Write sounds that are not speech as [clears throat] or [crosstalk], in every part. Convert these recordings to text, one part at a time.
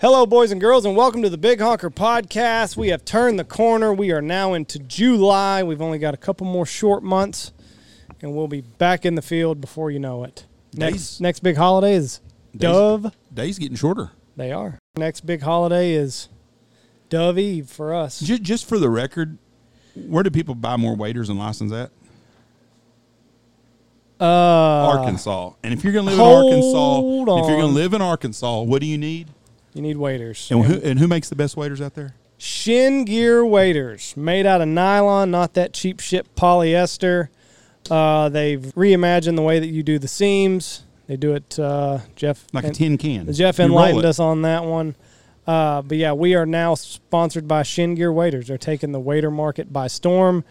Hello, boys and girls, and welcome to the Big Honker Podcast. We have turned the corner. We are now into July. We've only got a couple more short months, and we'll be back in the field before you know it. Next, Days- next big holiday is Dove. Days getting shorter. They are. Next big holiday is Dove Eve for us. Just, just for the record, where do people buy more waiters and license at? Uh, Arkansas. And if you're going to live in Arkansas, if you're going on. to live in Arkansas, what do you need? You need waiters. And who, and who makes the best waiters out there? Shin Gear waders made out of nylon, not that cheap shit polyester. Uh, they've reimagined the way that you do the seams. They do it, uh, Jeff. Like a tin can. Jeff You roll enlightened it. us on that one. Uh, but yeah, we are now sponsored by Shin Gear Waiters. They're taking the waiter market by storm.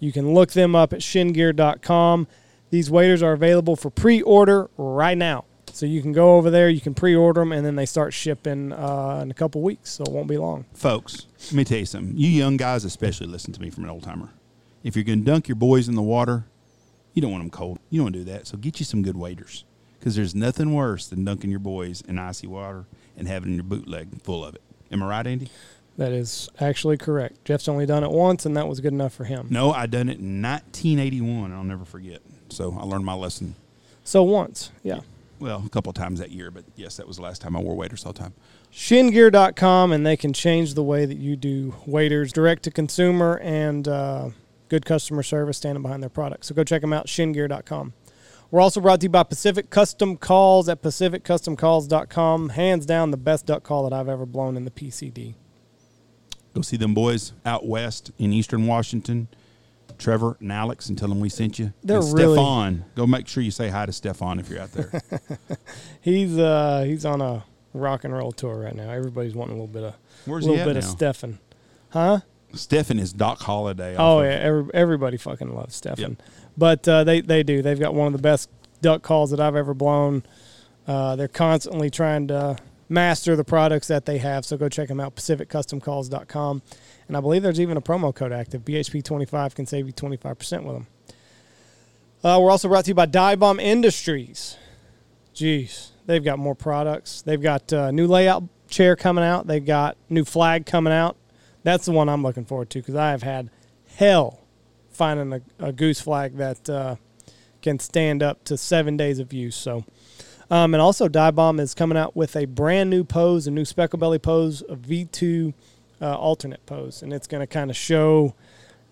You can look them up at shingear.com. These waiters are available for pre-order right now. So you can go over there, you can pre-order them, and then they start shipping uh, in a couple weeks. So it won't be long. Folks, let me tell you something. You young guys especially listen to me from an old timer. If you're going to dunk your boys in the water, you don't want them cold. You don't want to do that. So get you some good waders. Because there's nothing worse than dunking your boys in icy water and having your bootleg full of it. Am I right, Andy? That is actually correct. Jeff's only done it once, and that was good enough for him. No, I done it in 1981. I'll never forget. So I learned my lesson. So once, yeah. Well, a couple of times that year, but yes, that was the last time I wore waders all the time. shingear.com and they can change the way that you do waiters direct to consumer and uh, good customer service standing behind their products. so go check them out shingear.com we're also brought to you by pacific custom calls at pacificcustomcalls.com hands down the best duck call that i've ever blown in the pcd Go see them boys out west in eastern Washington, Trevor and Alex, and tell them we sent you. They're and really- Stefan. Go make sure you say hi to Stefan if you're out there. [laughs] he's uh he's on a rock and roll tour right now everybody's wanting a little bit of Where's little bit now? of stefan huh Stefan is Doc Holliday. Oh of- yeah, every, everybody fucking loves Stefan. Yep. But uh, they they do. They've got one of the best duck calls that I've ever blown. Uh, they're constantly trying to master the products that they have. So go check them out, PacificCustomCalls.com. And I believe there's even a promo code active. BHP25 can save you 25% with them. Uh, we're also brought to you by Dive Bomb Industries. Jeez, they've got more products. They've got uh, new layout chair coming out. They've got new flag coming out. That's the one I'm looking forward to because I have had hell finding a, a goose flag that uh, can stand up to seven days of use. So, um, and also Die Bomb is coming out with a brand new pose, a new speckle belly pose, a V2 uh, alternate pose, and it's going to kind of show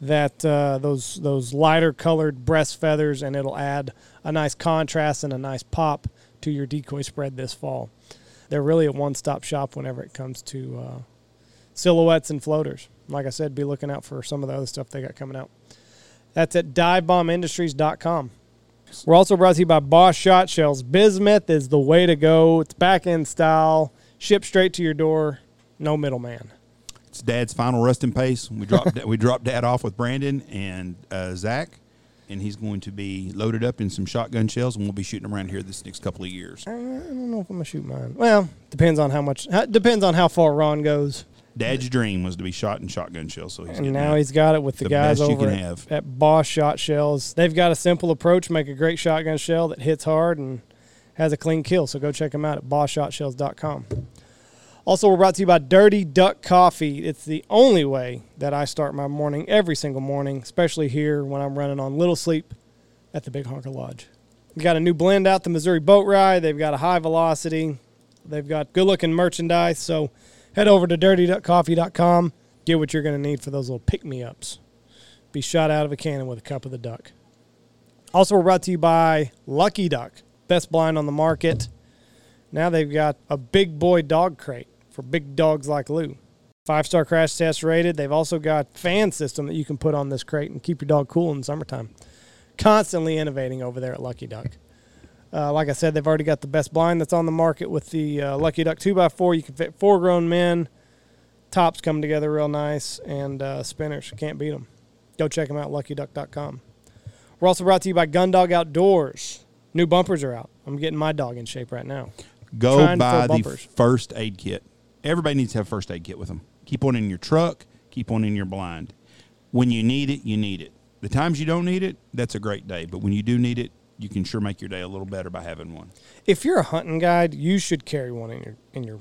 that uh, those those lighter colored breast feathers, and it'll add a nice contrast and a nice pop to your decoy spread this fall. They're really a one-stop shop whenever it comes to uh, silhouettes and floaters. Like I said, be looking out for some of the other stuff they got coming out. That's at divebombindustries.com. We're also brought to you by Boss Shot Shells. Bismuth is the way to go. It's back end style, shipped straight to your door, no middleman. It's Dad's final resting pace. We dropped [laughs] we dropped Dad off with Brandon and uh, Zach, and he's going to be loaded up in some shotgun shells, and we'll be shooting around here this next couple of years. I don't know if I'm gonna shoot mine. Well, depends on how much. how- Depends on how far Ron goes. Dad's dream was to be shot in shotgun shells, so he's And now he's got it with the, the guys over at, at Boss Shot Shells. They've got a simple approach, make a great shotgun shell that hits hard and has a clean kill. So go check them out at BossShotShells.com. Also, we're brought to you by Dirty Duck Coffee. It's the only way that I start my morning every single morning, especially here when I'm running on little sleep at the Big Honker Lodge. We've got a new blend out, the Missouri Boat Ride. They've got a high velocity. They've got good looking merchandise. So head over to dirtyduckcoffee.com. Get what you're going to need for those little pick me ups. Be shot out of a cannon with a cup of the duck. Also, we're brought to you by Lucky Duck, best blind on the market. Now they've got a big boy dog crate for big dogs like Lou. Five star crash test rated. They've also got fan system that you can put on this crate and keep your dog cool in the summertime. Constantly innovating over there at Lucky Duck. Uh, like I said, they've already got the best blind that's on the market with the uh, Lucky Duck 2x4. You can fit four grown men. Tops come together real nice, and uh, spinners. Can't beat them. Go check them out, luckyduck.com. We're also brought to you by Gundog Outdoors. New bumpers are out. I'm getting my dog in shape right now. Go buy the first aid kit. Everybody needs to have a first aid kit with them. Keep one in your truck. Keep one in your blind. When you need it, you need it. The times you don't need it, that's a great day. But when you do need it, you can sure make your day a little better by having one. If you're a hunting guide, you should carry one in your in your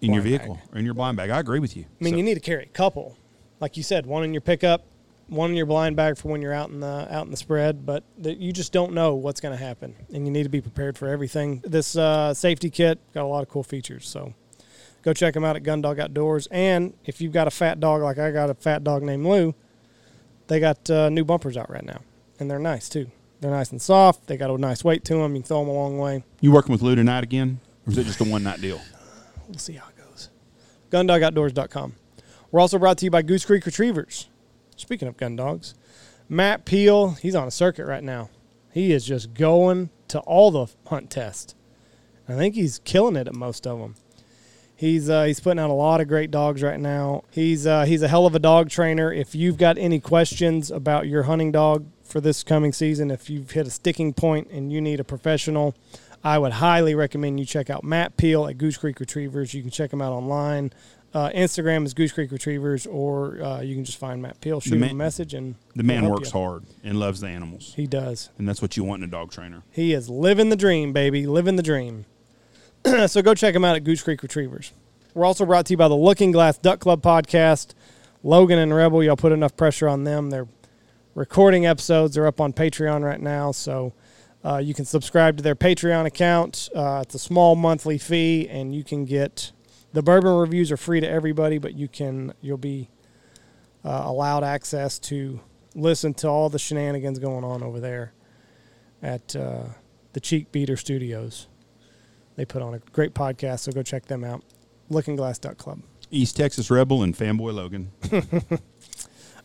in your vehicle bag. or in your blind bag. I agree with you. I mean, So- you need to carry a couple, like you said, one in your pickup, one in your blind bag for when you're out in the out in the spread. But that you just don't know what's going to happen, and you need to be prepared for everything. This uh, safety kit got a lot of cool features, so go check them out at Gundog Outdoors. And if you've got a fat dog like I got a fat dog named Lou, they got uh, new bumpers out right now, and they're nice too. They're nice and soft. They got a nice weight to them. You can throw them a long way. you working with Lou tonight again, or is it just a one night deal? We'll see how it goes. GunDogOutdoors.com. We're also brought to you by Goose Creek Retrievers. Speaking of gun dogs, Matt Peel, he's on a circuit right now. He is just going to all the hunt tests. I think he's killing it at most of them. He's uh, he's putting out a lot of great dogs right now. He's uh, he's a hell of a dog trainer. If you've got any questions about your hunting dog for this coming season, if you've hit a sticking point and you need a professional, I would highly recommend you check out Matt Peel at Goose Creek Retrievers. You can check him out online. Uh, Instagram is Goose Creek Retrievers, or uh, you can just find Matt Peel, shoot man- him a message, and The man works you. hard and loves the animals, He does. and that's what you want in a dog trainer. He is living the dream, baby, living the dream. [clears throat] so go check him out at Goose Creek Retrievers. We're also brought to you by the Looking Glass Duck Club podcast. Logan and Rebel, y'all put enough pressure on them. They're recording episodes. They're up on Patreon right now, so uh, you can subscribe to their Patreon account. Uh, it's a small monthly fee, and you can get the bourbon reviews are free to everybody, but you can you'll be uh, allowed access to listen to all the shenanigans going on over there at uh, the Cheek Beater Studios. They put on a great podcast, so go check them out. Looking Glass Club. East Texas Rebel and Fanboy Logan. [laughs]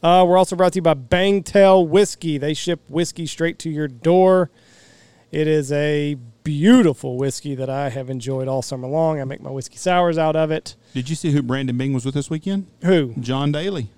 Uh, we're also brought to you by Bangtail Whiskey. They ship whiskey straight to your door. It is a beautiful whiskey that I have enjoyed all summer long. I make my whiskey sours out of it. Did you see who Brandon Bing was with this weekend? Who? John Daly.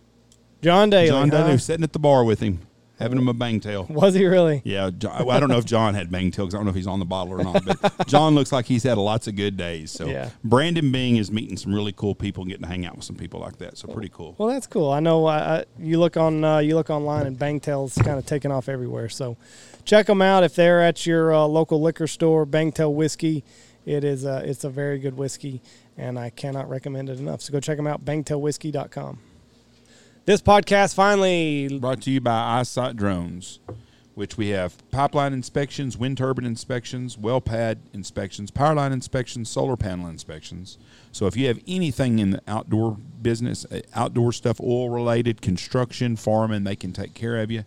John Daly. John Daly huh? was sitting at the bar with him, having him a bang tail. [laughs] Was he really? Yeah, John, well, I don't know if John had bang tail because I don't know if he's on the bottle or not. But [laughs] John looks like he's had lots of good days. So Yeah. Brandon Bing is meeting some really cool people and getting to hang out with some people like that. So pretty cool. Well, that's cool. I know. I, I, you look on uh, you look online, and Bangtail's kind of taking off everywhere. So, check them out if they're at your uh, local liquor store. Bangtail whiskey, it is a, it's a very good whiskey, and I cannot recommend it enough. So go check them out. Bangtailwhiskey.com. This podcast finally Brought to you by Eyesight Drones, which we have pipeline inspections, wind turbine inspections, well pad inspections, power line inspections, solar panel inspections. So if you have anything in the outdoor business, uh, outdoor stuff, oil related, construction, farming, they can take care of you.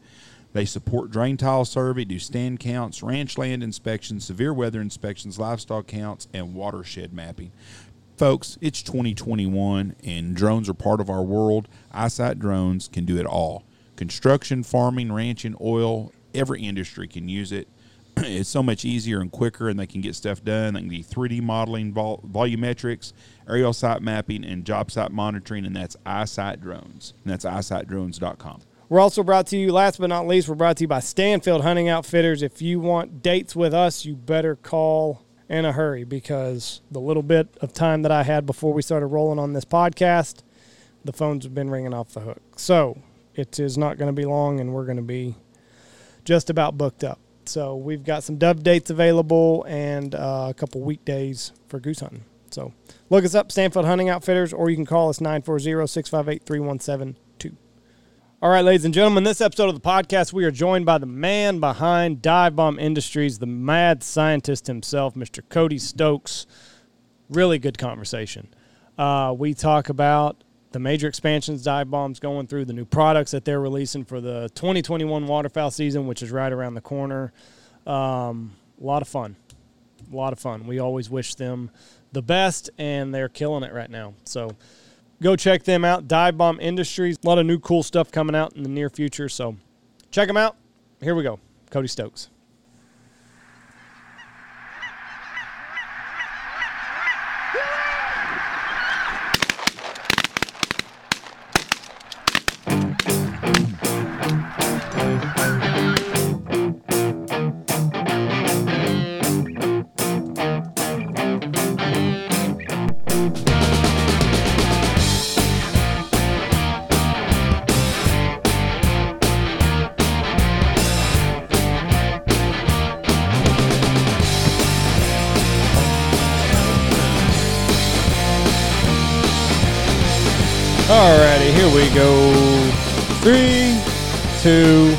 They support drain tile survey, do stand counts, ranch land inspections, severe weather inspections, livestock counts, and watershed mapping. Folks, it's 2021 and drones are part of our world. Eyesight drones can do it all. Construction, farming, ranching, oil, every industry can use it. [clears throat] It's so much easier and quicker, and they can get stuff done. They can do 3D modeling, vol- volumetrics, aerial site mapping, and job site monitoring, and that's Eyesight Drones. And that's eyesightdrones.com. We're also brought to you, last but not least, we're brought to you by Stanfield Hunting Outfitters. If you want dates with us, you better call in a hurry because the little bit of time that I had before we started rolling on this podcast, the phones have been ringing off the hook. So it is not going to be long, and we're going to be just about booked up. So we've got some dove dates available and uh, a couple weekdays for goose hunting. So look us up, Stanfield Hunting Outfitters, or you can call us 940 658 3172. All right, ladies and gentlemen, this episode of the podcast, we are joined by the man behind Dive Bomb Industries, the mad scientist himself, Mr. Cody Stokes. Really good conversation. Uh, we talk about the major expansions Dive Bomb's going through, the new products that they're releasing for the 2021 waterfowl season, which is right around the corner. Um, a lot of fun. A lot of fun. We always wish them the best, and they're killing it right now. So, go check them out. Dive Bomb Industries. A lot of new cool stuff coming out in the near future. So check them out. Here we go. Cody Stokes. Two,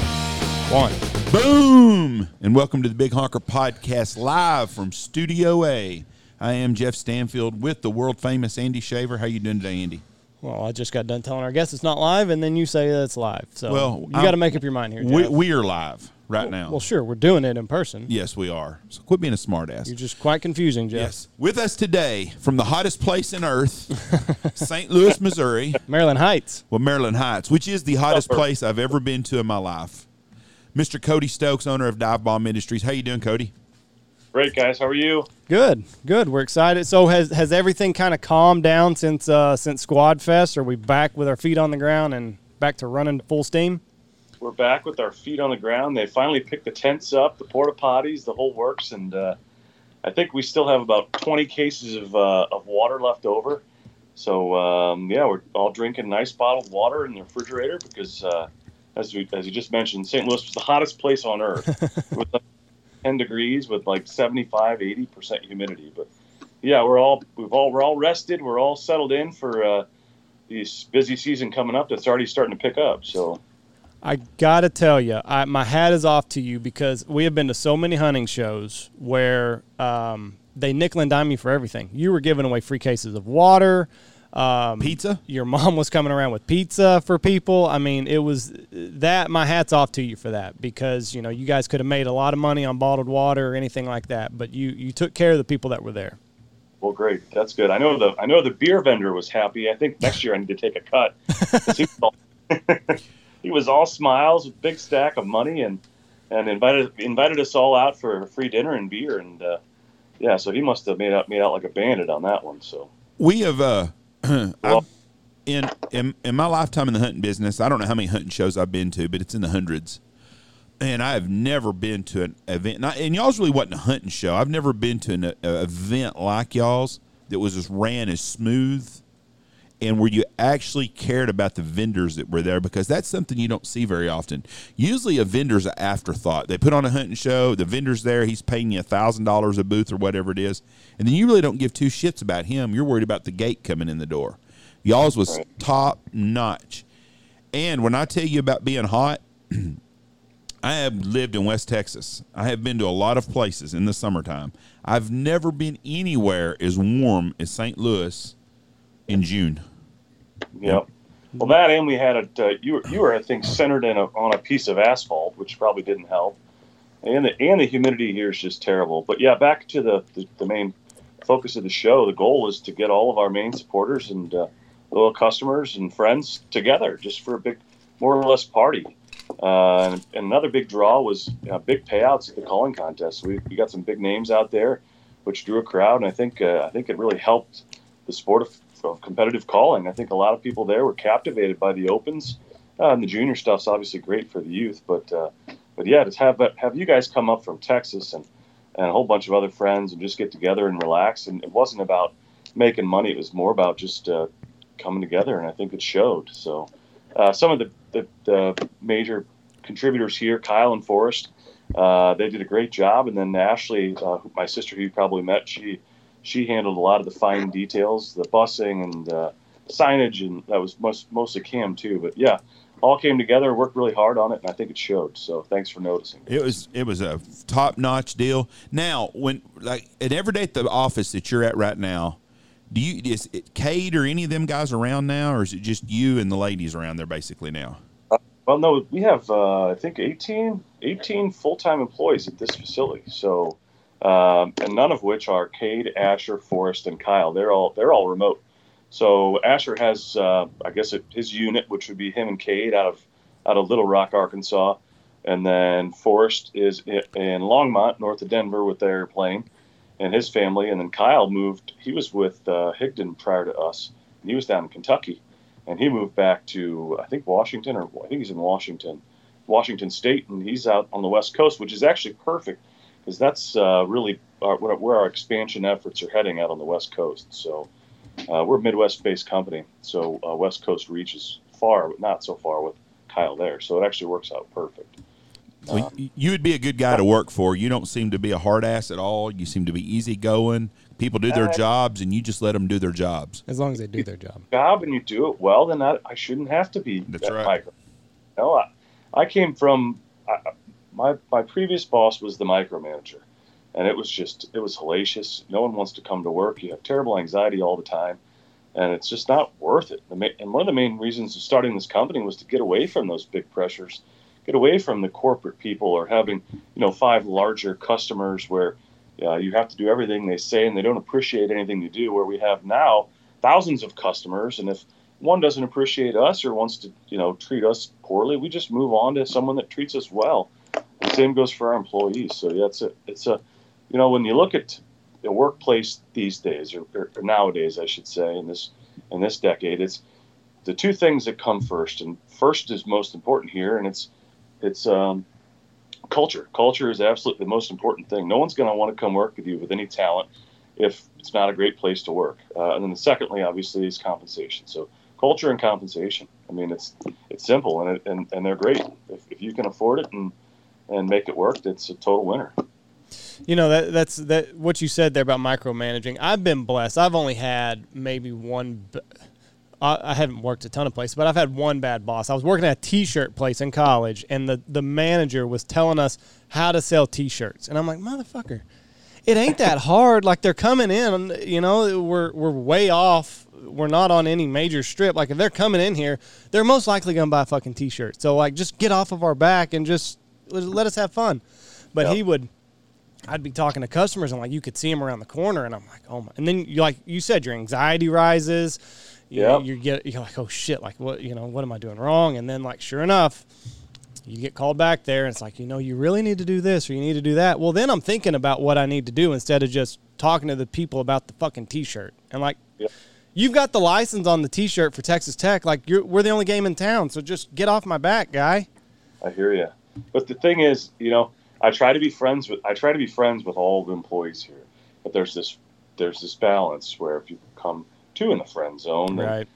one. Boom! And welcome to the Big Honker Podcast live from Studio A. I am Jeff Stanfield with the world famous Andy Shaver. How you doing today, Andy? Well, I just got done telling our guests it's not live, and then you say that it's live. So Well, you got to make up your mind here. We, we are live right now. well, sure, we're doing it in person. yes, we are. So quit being a smartass. You're just quite confusing, Jeff. Yes. With us today from the hottest place in earth, [laughs] St. Louis, Missouri. Maryland Heights. Well, Maryland Heights, which is the hottest place I've ever been to in my life. Mr. Cody Stokes, owner of Dive Bomb Industries. How you doing, Cody? Great guys, how are you? Good, good. We're excited. So has has everything kind of calmed down since uh, since Squad Fest? Are we back with our feet on the ground and back to running full steam? We're back with our feet on the ground. They finally picked the tents up, the porta potties, the whole works, and uh, I think we still have about 20 cases of, uh, of water left over. So um, yeah, we're all drinking nice bottled water in the refrigerator because, uh, as we as you just mentioned, St. Louis was the hottest place on earth. [laughs] with like 10 degrees with like 75, 80 percent humidity. But yeah, we're all we've all we're all rested. We're all settled in for uh, this busy season coming up. That's already starting to pick up. So. I gotta tell you, I, my hat is off to you because we have been to so many hunting shows where um, they nickel and dime you for everything. You were giving away free cases of water. Um, Pizza? Your mom was coming around with pizza for people. I mean, it was that. My hat's off to you for that because you know you guys could have made a lot of money on bottled water or anything like that, but you you took care of the people that were there. Well, great. That's good. I know the I know the beer vendor was happy. I think next year I need to take a cut. [laughs] [laughs] he, was all, he was all smiles with big stack of money and and invited invited us all out for a free dinner and beer and uh, yeah. So he must have made out made out like a bandit on that one. So We have uh [clears throat] Well- in, in in my lifetime in the hunting business, I don't know how many hunting shows I've been to, but it's in the hundreds. And I have never been to an event, and, I, and y'all's really wasn't a hunting show. I've never been to an a, event like y'all's that was as ran as smooth, and where you actually cared about the vendors that were there because that's something you don't see very often. Usually, a vendor's an afterthought. They put on a hunting show, the vendor's there, he's paying you a thousand dollars a booth or whatever it is, and then you really don't give two shits about him. You're worried about the gate coming in the door. Y'all's was top notch. And when I tell you about being hot, [clears throat] I have lived in West Texas. I have been to a lot of places in the summertime. I've never been anywhere as warm as St. Louis in June. Yep. Well, that and we had it. Uh, you were you were I think centered in a, on a piece of asphalt, which probably didn't help. And the and the humidity here is just terrible. But yeah, back to the the, the main focus of the show. The goal is to get all of our main supporters and uh, loyal customers and friends together, just for a big, more or less party. Uh, and, and another big draw was uh, big payouts at the calling contest. We, we got some big names out there, which drew a crowd, and I think uh, I think it really helped the sport of, of competitive calling. I think a lot of people there were captivated by the opens, uh, and the junior stuff's obviously great for the youth. But uh, but yeah, to have have you guys come up from Texas and and a whole bunch of other friends and just get together and relax, and it wasn't about making money. It was more about just uh, coming together, and I think it showed. So uh, some of the, the, the major contributors here, Kyle and Forrest, uh, they did a great job. And then Ashley, uh, my sister, who you probably met, she she handled a lot of the fine details, the busing and uh, signage, and that was most, mostly Cam too. But yeah, all came together, worked really hard on it, and I think it showed. So thanks for noticing. It was it was a top notch deal. Now, when like and every day at the office that you're at right now, do you is it Cade or any of them guys around now, or is it just you and the ladies around there basically now? Well, no, we have uh, I think 18, 18 full-time employees at this facility. So, um, and none of which are Cade, Asher, Forrest, and Kyle. They're all they're all remote. So Asher has, uh, I guess, it, his unit, which would be him and Cade out of out of Little Rock, Arkansas, and then Forrest is in Longmont, north of Denver, with their airplane, and his family. And then Kyle moved. He was with uh, Higdon prior to us. And he was down in Kentucky and he moved back to I think Washington or I think he's in Washington, Washington State, and he's out on the West Coast, which is actually perfect because that's uh, really our, where where our expansion efforts are heading out on the West Coast. So uh, we're a Midwest-based company, so uh, West Coast reaches far, but not so far with Kyle there. So it actually works out perfect. Well, y- you would be a good guy to work for. You don't seem to be a hard ass at all. You seem to be easygoing. People do their Uh, jobs, and you just let them do their jobs. As long as they do their job. job and you do it well, then I, I shouldn't have to be That's that right. micro. No, I, I came from I, my my previous boss was the micromanager, and it was just it was hellacious. No one wants to come to work. You have terrible anxiety all the time, and it's just not worth it. And one of the main reasons of starting this company was to get away from those big pressures, get away from the corporate people or having you know five larger customers where uh, you have to do everything they say and they don't appreciate anything you do. Where we have now thousands of customers, and if one doesn't appreciate us or wants to, you know, treat us poorly, we just move on to someone that treats us well. The same goes for our employees. So yeah, it's a, it's a, you know, when you look at the workplace these days, or, or nowadays, I should say, in this in this decade, it's the two things that come first, and first is most important here, and it's it's um, culture. Culture is absolutely the most important thing. No one's going to want to come work with you with any talent if it's not a great place to work. Uh, and then the secondly, obviously, is compensation. So culture and compensation. I mean, it's it's simple and it, and, and they're great. If, if you can afford it and and make it work, it's a total winner. You know that that's that what you said there about micromanaging. I've been blessed. I've only had maybe one. I haven't worked a ton of places, but I've had one bad boss. I was working at a T-shirt place in college, and the the manager was telling us how to sell T-shirts, and I'm like, motherfucker, it ain't that [laughs] hard. Like they're coming in, you know, we're we're way off. We're not on any major strip. Like if they're coming in here, they're most likely gonna buy a fucking T-shirt. So like, just get off of our back and just let, let us have fun. But Yep. he would. I'd be talking to customers and like you could see them around the corner and I'm like, oh my! And then you like you said, your anxiety rises. You, Yep. you get you're like, oh shit! Like what you know? What am I doing wrong? And then like sure enough, you get called back there and it's like you know you really need to do this or you need to do that. Well, then I'm thinking about what I need to do instead of just talking to the people about the fucking T-shirt and like. Yep. You've got the license on the T-shirt for Texas Tech. Like you're, we're the only game in town, so just get off my back, guy. I hear you. But the thing is, you know, I try to be friends with I try to be friends with all the employees here. But there's this there's this balance where if you come too in the friend zone, then Right.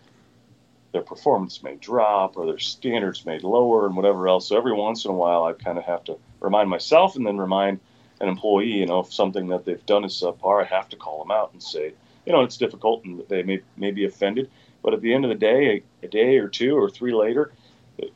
their performance may drop or their standards may lower and whatever else. So every once in a while, I kind of have to remind myself and then remind an employee, you know, if something that they've done is subpar, I have to call them out and say, you know, it's difficult and they may, may be offended. But at the end of the day, a, a day or two or three later,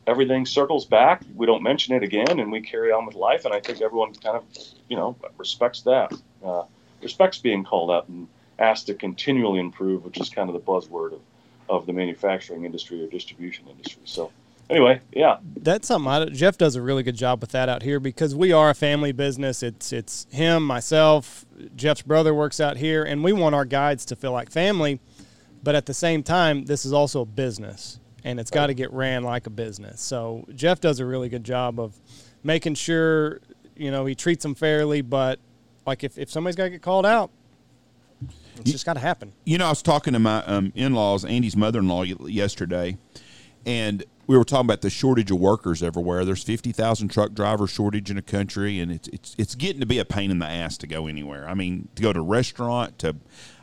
everything circles back. We don't mention it again and we carry on with life. And I think everyone kind of, you know, respects that, uh, respects being called out and asked to continually improve, which is kind of the buzzword of, of the manufacturing industry or distribution industry. So anyway, yeah, that's something I, Jeff does a really good job with that out here because we are a family business. It's it's him, myself, Jeff's brother works out here, and we want our guides to feel like family. But at the same time, this is also a business, and it's got to get ran like a business. So Jeff does a really good job of making sure you know he treats them fairly. But like if if somebody's got to get called out, it's just got to happen. You know, I was talking to my um, in-laws, Andy's mother-in-law, yesterday, and we were talking about the shortage of workers everywhere. There's fifty thousand truck driver shortage in the country, and it's it's it's getting to be a pain in the ass to go anywhere. I mean, to go to a restaurant, to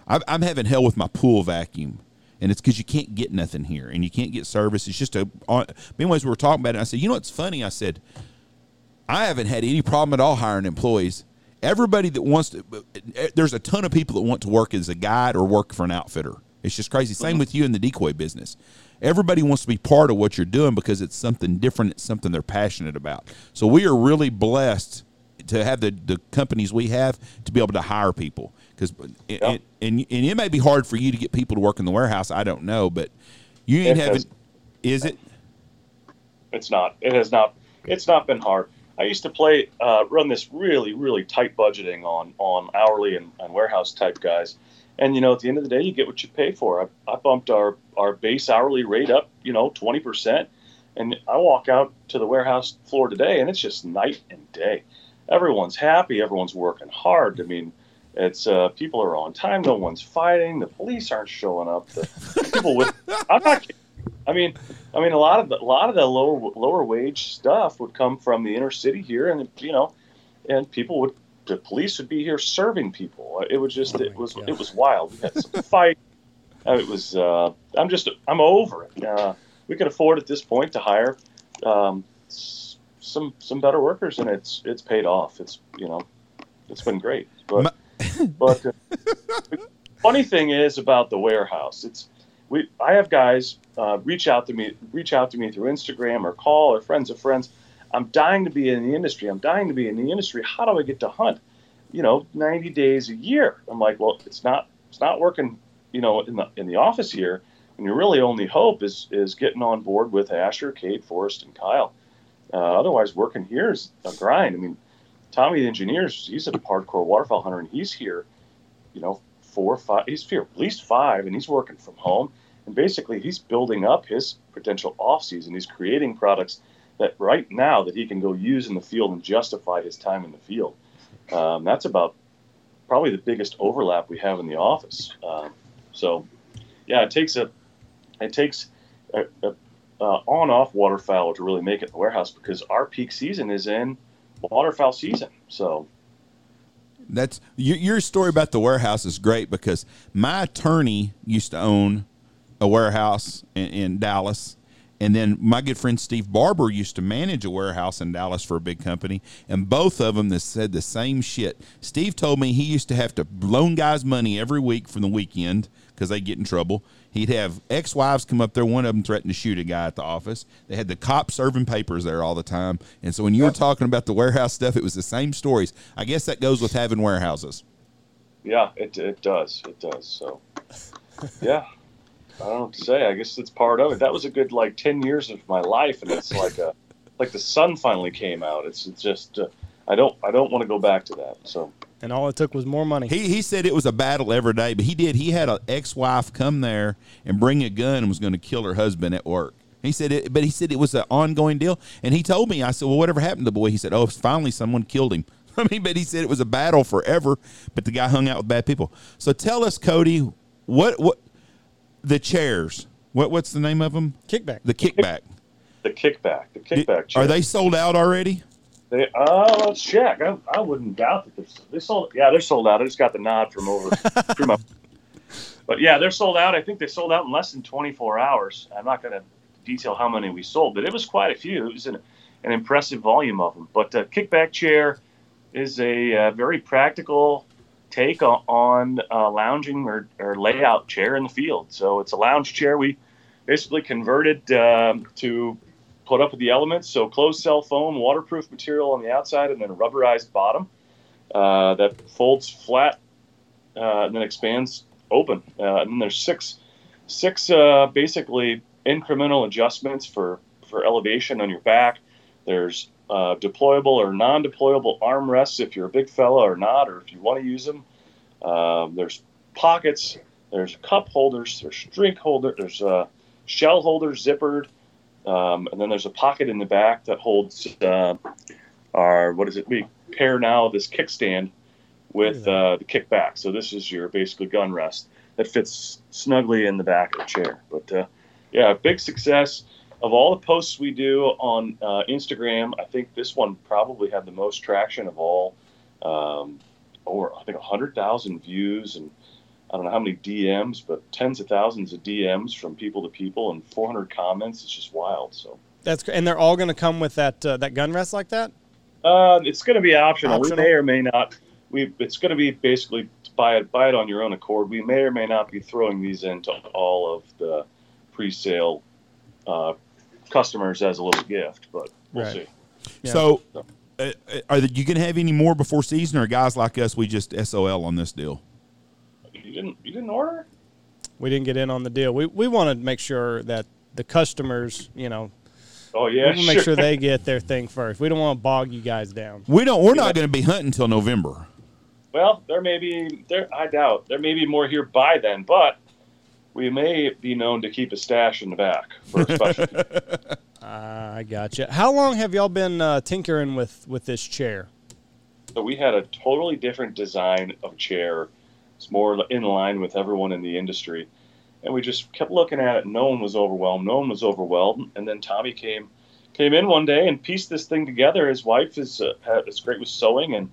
I'm having hell with my pool vacuum, and it's because you can't get nothing here, and you can't get service. It's just a. On, anyways, we were talking about it. I said, you know what's funny? I said, I haven't had any problem at all hiring employees. Everybody that wants to, uh, uh, there's a ton of people that want to work as a guide or work for an outfitter. It's just crazy. Same mm-hmm. with you in the decoy business. Everybody wants to be part of what you're doing because it's something different. It's something they're passionate about. So we are really blessed to have the, the companies we have to be able to hire people because and, and, and it may be hard for you to get people to work in the warehouse. I don't know, but you ain't It having. has- Is it? it's not. It has not. It's not been hard. I used to play, uh, run this really, really tight budgeting on on hourly and, and warehouse type guys, and you know, at the end of the day, you get what you pay for. I, I bumped our our base hourly rate up, you know, twenty percent, and I walk out to the warehouse floor today, and it's just night and day. Everyone's happy. Everyone's working hard. I mean, it's uh, people are on time. No one's fighting. The police aren't showing up. The people with [laughs] I'm not kidding. I mean, I mean, a lot of the, a lot of the lower lower wage stuff would come from the inner city here, and you know, and people would the police would be here serving people. It was just Oh it was God. it was wild. We had some [laughs] fight. Uh, It was uh, I'm just I'm over it. Uh, we could afford at this point to hire um, some some better workers, and it's it's paid off. It's you know, it's been great. But but uh, [laughs] funny thing is about the warehouse. It's we I have guys uh, reach out to me reach out to me through Instagram or call or friends of friends. I'm dying to be in the industry. I'm dying to be in the industry. How do I get to hunt? You know, 90 days a year. I'm like, well, it's not it's not working. You know, in the in the office here, and your really only hope is is getting on board with Asher, Cade, Forrest, and Kyle. Uh, otherwise, working here is a grind. I mean, Tommy the engineer, he's a hardcore waterfowl hunter, and he's here, you know, four, five. He's here at least five, and he's working from home. And basically, he's building up his potential off season. He's creating products that right now that he can go use in the field and justify his time in the field. Um, that's about probably the biggest overlap we have in the office. Um, so, yeah, it takes a it takes a, a uh, on-off waterfowl to really make it the warehouse because our peak season is in waterfowl season. So that's your, story about the warehouse is great because my attorney used to own a warehouse in, in Dallas. And then my good friend Steve Barber used to manage a warehouse in Dallas for a big company, and both of them said the same shit. Steve told me he used to have to loan guys money every week from the weekend because they get in trouble. He'd have ex wives come up there. One of them threatened to shoot a guy at the office. They had the cops serving papers there all the time. And so when you were talking about the warehouse stuff, it was the same stories. I guess that goes with having warehouses. Yeah, it, it does. It does. So, yeah. I don't know what to say. I guess it's part of it. That was a good like ten years of my life, and it's like a like the sun finally came out. It's, it's just uh, I don't I don't want to go back to that. So and all it took was more money. He he said it was a battle every day, but he did. He had an ex-wife come there and bring a gun and was going to kill her husband at work. He said it, but he said it was an ongoing deal. And he told me, I said, well, whatever happened to the boy? He said, oh, finally someone killed him. [laughs] I mean, but he said it was a battle forever. But the guy hung out with bad people. So tell us, Cody, what what the chairs? What what's the name of them? Kickback. The kickback. The kickback. The kickback. Are they sold out already? They, uh, let's check. I, I wouldn't doubt that they're, they sold. Yeah, they're sold out. I just got the nod from over. [laughs] from up. But yeah, they're sold out. I think they sold out in less than 24 hours. I'm not going to detail how many we sold, but it was quite a few. It was an, an impressive volume of them. But a kickback chair is a, a uh, very practical take on, on uh, lounging or, or, layout chair in the field. So it's a lounge chair we basically converted um, to put up with the elements. So closed cell foam, waterproof material on the outside, and then a rubberized bottom uh, that folds flat uh, and then expands open. Uh, and then there's six six uh, basically incremental adjustments for for elevation on your back. There's uh, deployable or non-deployable armrests if you're a big fella or not, or if you want to use them. Um, there's pockets. There's cup holders. There's drink holder. There's uh, shell holders zippered. Um, and then there's a pocket in the back that holds uh, our what is it? We pair now this kickstand with uh, the kickback. So this is your basically gun rest that fits snugly in the back of the chair. But uh, yeah, big success of all the posts we do on uh, Instagram. I think this one probably had the most traction of all. Um, over I think hundred thousand views and I don't know how many DMs, but tens of thousands of DMs from people to people and 400 comments. It's just wild. So that's and they're all going to come with that uh, that gun rest like that. Uh, it's going to be optional. optional. We may or may not. We it's going to be basically buy it buy it on your own accord. We may or may not be throwing these into all of the pre-sale uh, customers as a little gift, but we'll right. see. Yeah. So, uh, are you going to have any more before season, or guys like us we just SOL on this deal? You didn't you didn't order? We didn't get in on the deal. We we want to make sure that the customers, you know, Oh yeah, we sure. make sure they get their thing first. We don't want to bog you guys down. We don't. We're not going to be hunting until November. Well, there may be there. I doubt there may be more here by then, but we may be known to keep a stash in the back for a special. [laughs] uh, I gotcha. How long have y'all been uh, tinkering with with this chair? So we had a totally different design of chair it's more in line with everyone in the industry. And we just kept looking at it. No one was overwhelmed. No one was overwhelmed. And then Tommy came came in one day and pieced this thing together. His wife is uh, is great with sewing, and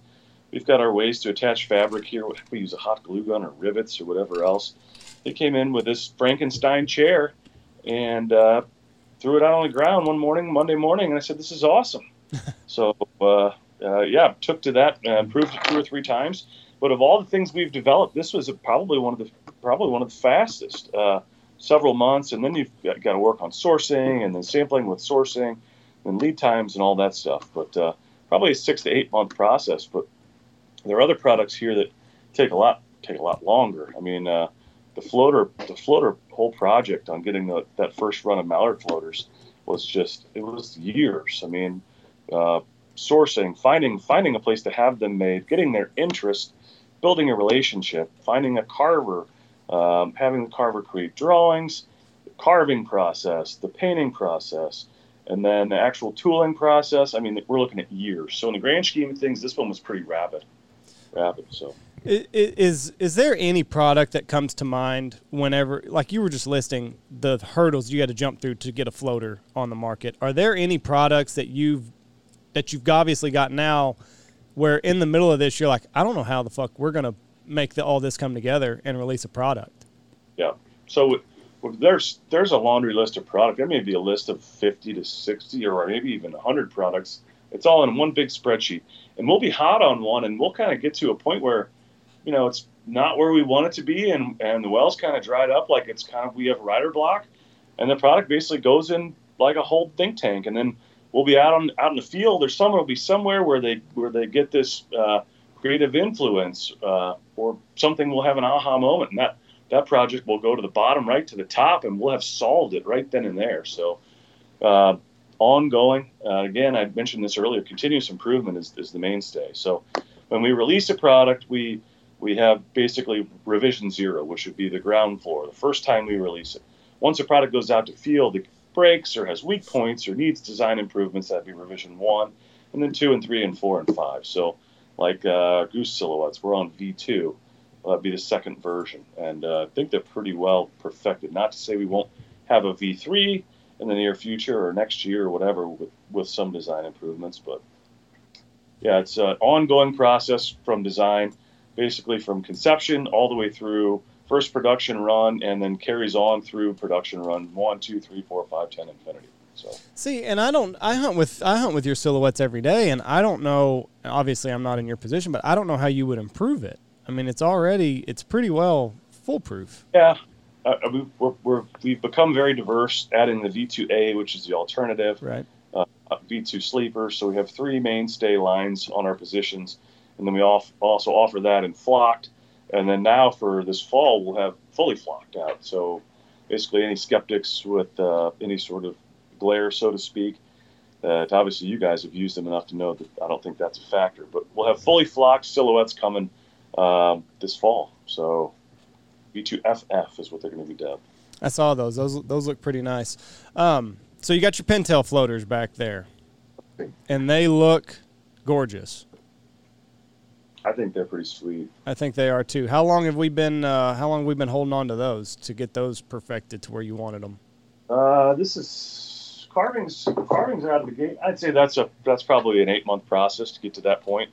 we've got our ways to attach fabric here. We use a hot glue gun or rivets or whatever else. They came in with this Frankenstein chair and uh, threw it out on the ground one morning, Monday morning, and I said, "This is awesome." [laughs] so uh, uh, yeah, took to that and improved it two or three times. But of all the things we've developed, this was probably one of the probably one of the fastest. Uh, several months, and then you've got, got, to work on sourcing and then sampling with sourcing and lead times and all that stuff. But uh, probably a six to eight month process. But there are other products here that take a lot take a lot longer. I mean, uh, the floater the floater whole project on getting the, that first run of mallard floaters was just it was years. I mean, uh, sourcing, finding finding a place to have them made, getting their interest, building a relationship, finding a carver, um, having the carver create drawings, the carving process, the painting process, and then the actual tooling process. I mean, we're looking at years. So in the grand scheme of things, this one was pretty rapid, rapid. So. Is is there any product that comes to mind whenever, like you were just listing the hurdles you had to jump through to get a floater on the market? Are there any products that you've that you've obviously got now, where in the middle of this you're like, I don't know how the fuck we're gonna make the, all this come together and release a product? Yeah. So there's there's a laundry list of product. There may be a list of 50 to 60 or maybe even 100 products. It's all in one big spreadsheet, and we'll be hot on one, and we'll kind of get to a point where, you know, it's not where we want it to be, and and the well's kind of dried up, like it's kind of we have rider block, and the product basically goes in like a whole think tank, and then we'll be out on out in the field, or someone will be somewhere where they where they get this uh, creative influence, uh, or something will have an aha moment, and that that project will go to the bottom right to the top, and we'll have solved it right then and there. So, uh, ongoing. Uh, again, I mentioned this earlier. Continuous improvement is, is the mainstay. So, when we release a product, we we have basically revision zero, which would be the ground floor, the first time we release it. Once a product goes out to field, it breaks or has weak points or needs design improvements, that'd be revision one, and then two and three and four and five. So, like uh, goose silhouettes, we're on V2 that'd be the second version, and uh, I think they're pretty well perfected. Not to say we won't have a V3 in the near future or next year or whatever with, with some design improvements, but yeah, it's an ongoing process from design, basically from conception all the way through first production run, and then carries on through production run one, two, three, four, five, ten, infinity. So. See, and I don't. I hunt with I hunt with your silhouettes every day, and I don't know. Obviously, I'm not in your position, but I don't know how you would improve it. I mean, it's already it's pretty well foolproof. Yeah, uh, we're, we're, we've become very diverse, adding the V2A, which is the alternative, right? Uh, V2 sleeper. So we have three mainstay lines on our positions, and then we also offer that in flocked. And then now for this fall, we'll have fully flocked out. So basically, any skeptics with uh, any sort of glare, so to speak, that obviously you guys have used them enough to know that I don't think that's a factor. But we'll have fully flocked silhouettes coming um, this fall. So V2FF is what they're going to be dubbed. I saw those. Those those look pretty nice. Um, so you got your pintail floaters back there, and they look gorgeous. I think they're pretty sweet. I think they are too. How long have we been? Uh, how long have we been holding on to those to get those perfected to where you wanted them? Uh, this is carvings. Carvings out of the gate. I'd say that's a that's probably an eight month process to get to that point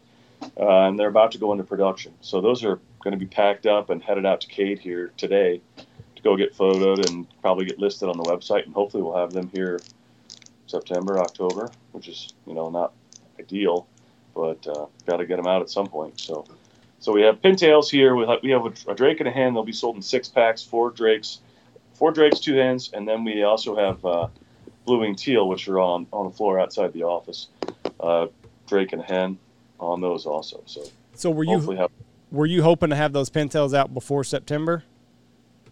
uh, and they're about to go into production. So those are going to be packed up and headed out to Cade here today to go get photoed and probably get listed on the website, and hopefully we'll have them here September, October, which is you know not ideal, but uh, got to get them out at some point. So. So we have pintails here. We have, we have a, a drake and a hen. They'll be sold in six packs, four drakes, four drakes, two hens, and then we also have uh, blue wing teal, which are on on the floor outside the office. Uh, drake and hen on those also. So, so were you have, were you hoping to have those pintails out before September?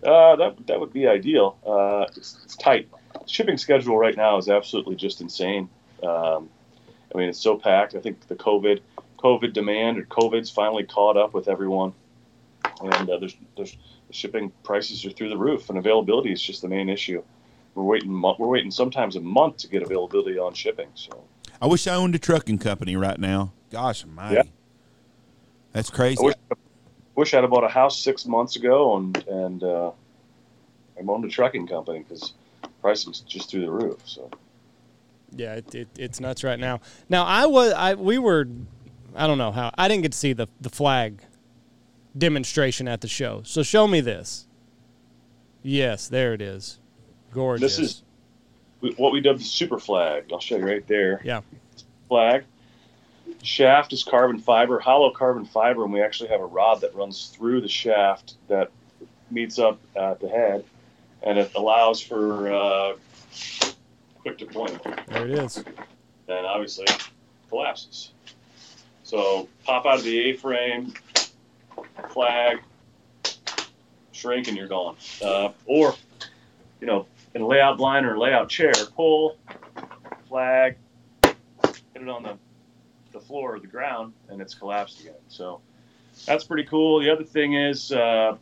Uh, that that would be ideal. Uh, it's, it's, tight. Shipping schedule right now is absolutely just insane. Um, I mean, it's so packed. I think the COVID COVID demand or COVID's finally caught up with everyone, and uh, there's there's shipping prices are through the roof, and availability is just the main issue. We're waiting we're waiting sometimes a month to get availability on shipping. So I wish I owned a trucking company right now. Gosh almighty. Yeah. That's crazy. I wish, I wish I'd bought a house six months ago and and uh, I owned a trucking company because prices just through the roof. So. Yeah, it, it, it's nuts right now. Now I was I we were I don't know how I didn't get to see the the flag demonstration at the show. So show me this. Yes, there it is. Gorgeous. This is what we dubbed the super flag. I'll show you right there. Yeah. flag. Shaft is carbon fiber, hollow carbon fiber, and we actually have a rod that runs through the shaft that meets up at the head, and it allows for uh, quick deployment. There it is. Then obviously collapses. So pop out of the A-frame, flag, shrink, and you're gone. Uh, or, you know, in a layout blind or layout chair, pull, flag, hit it on the, the floor or the ground, and it's collapsed again. So that's pretty cool. The other thing is uh,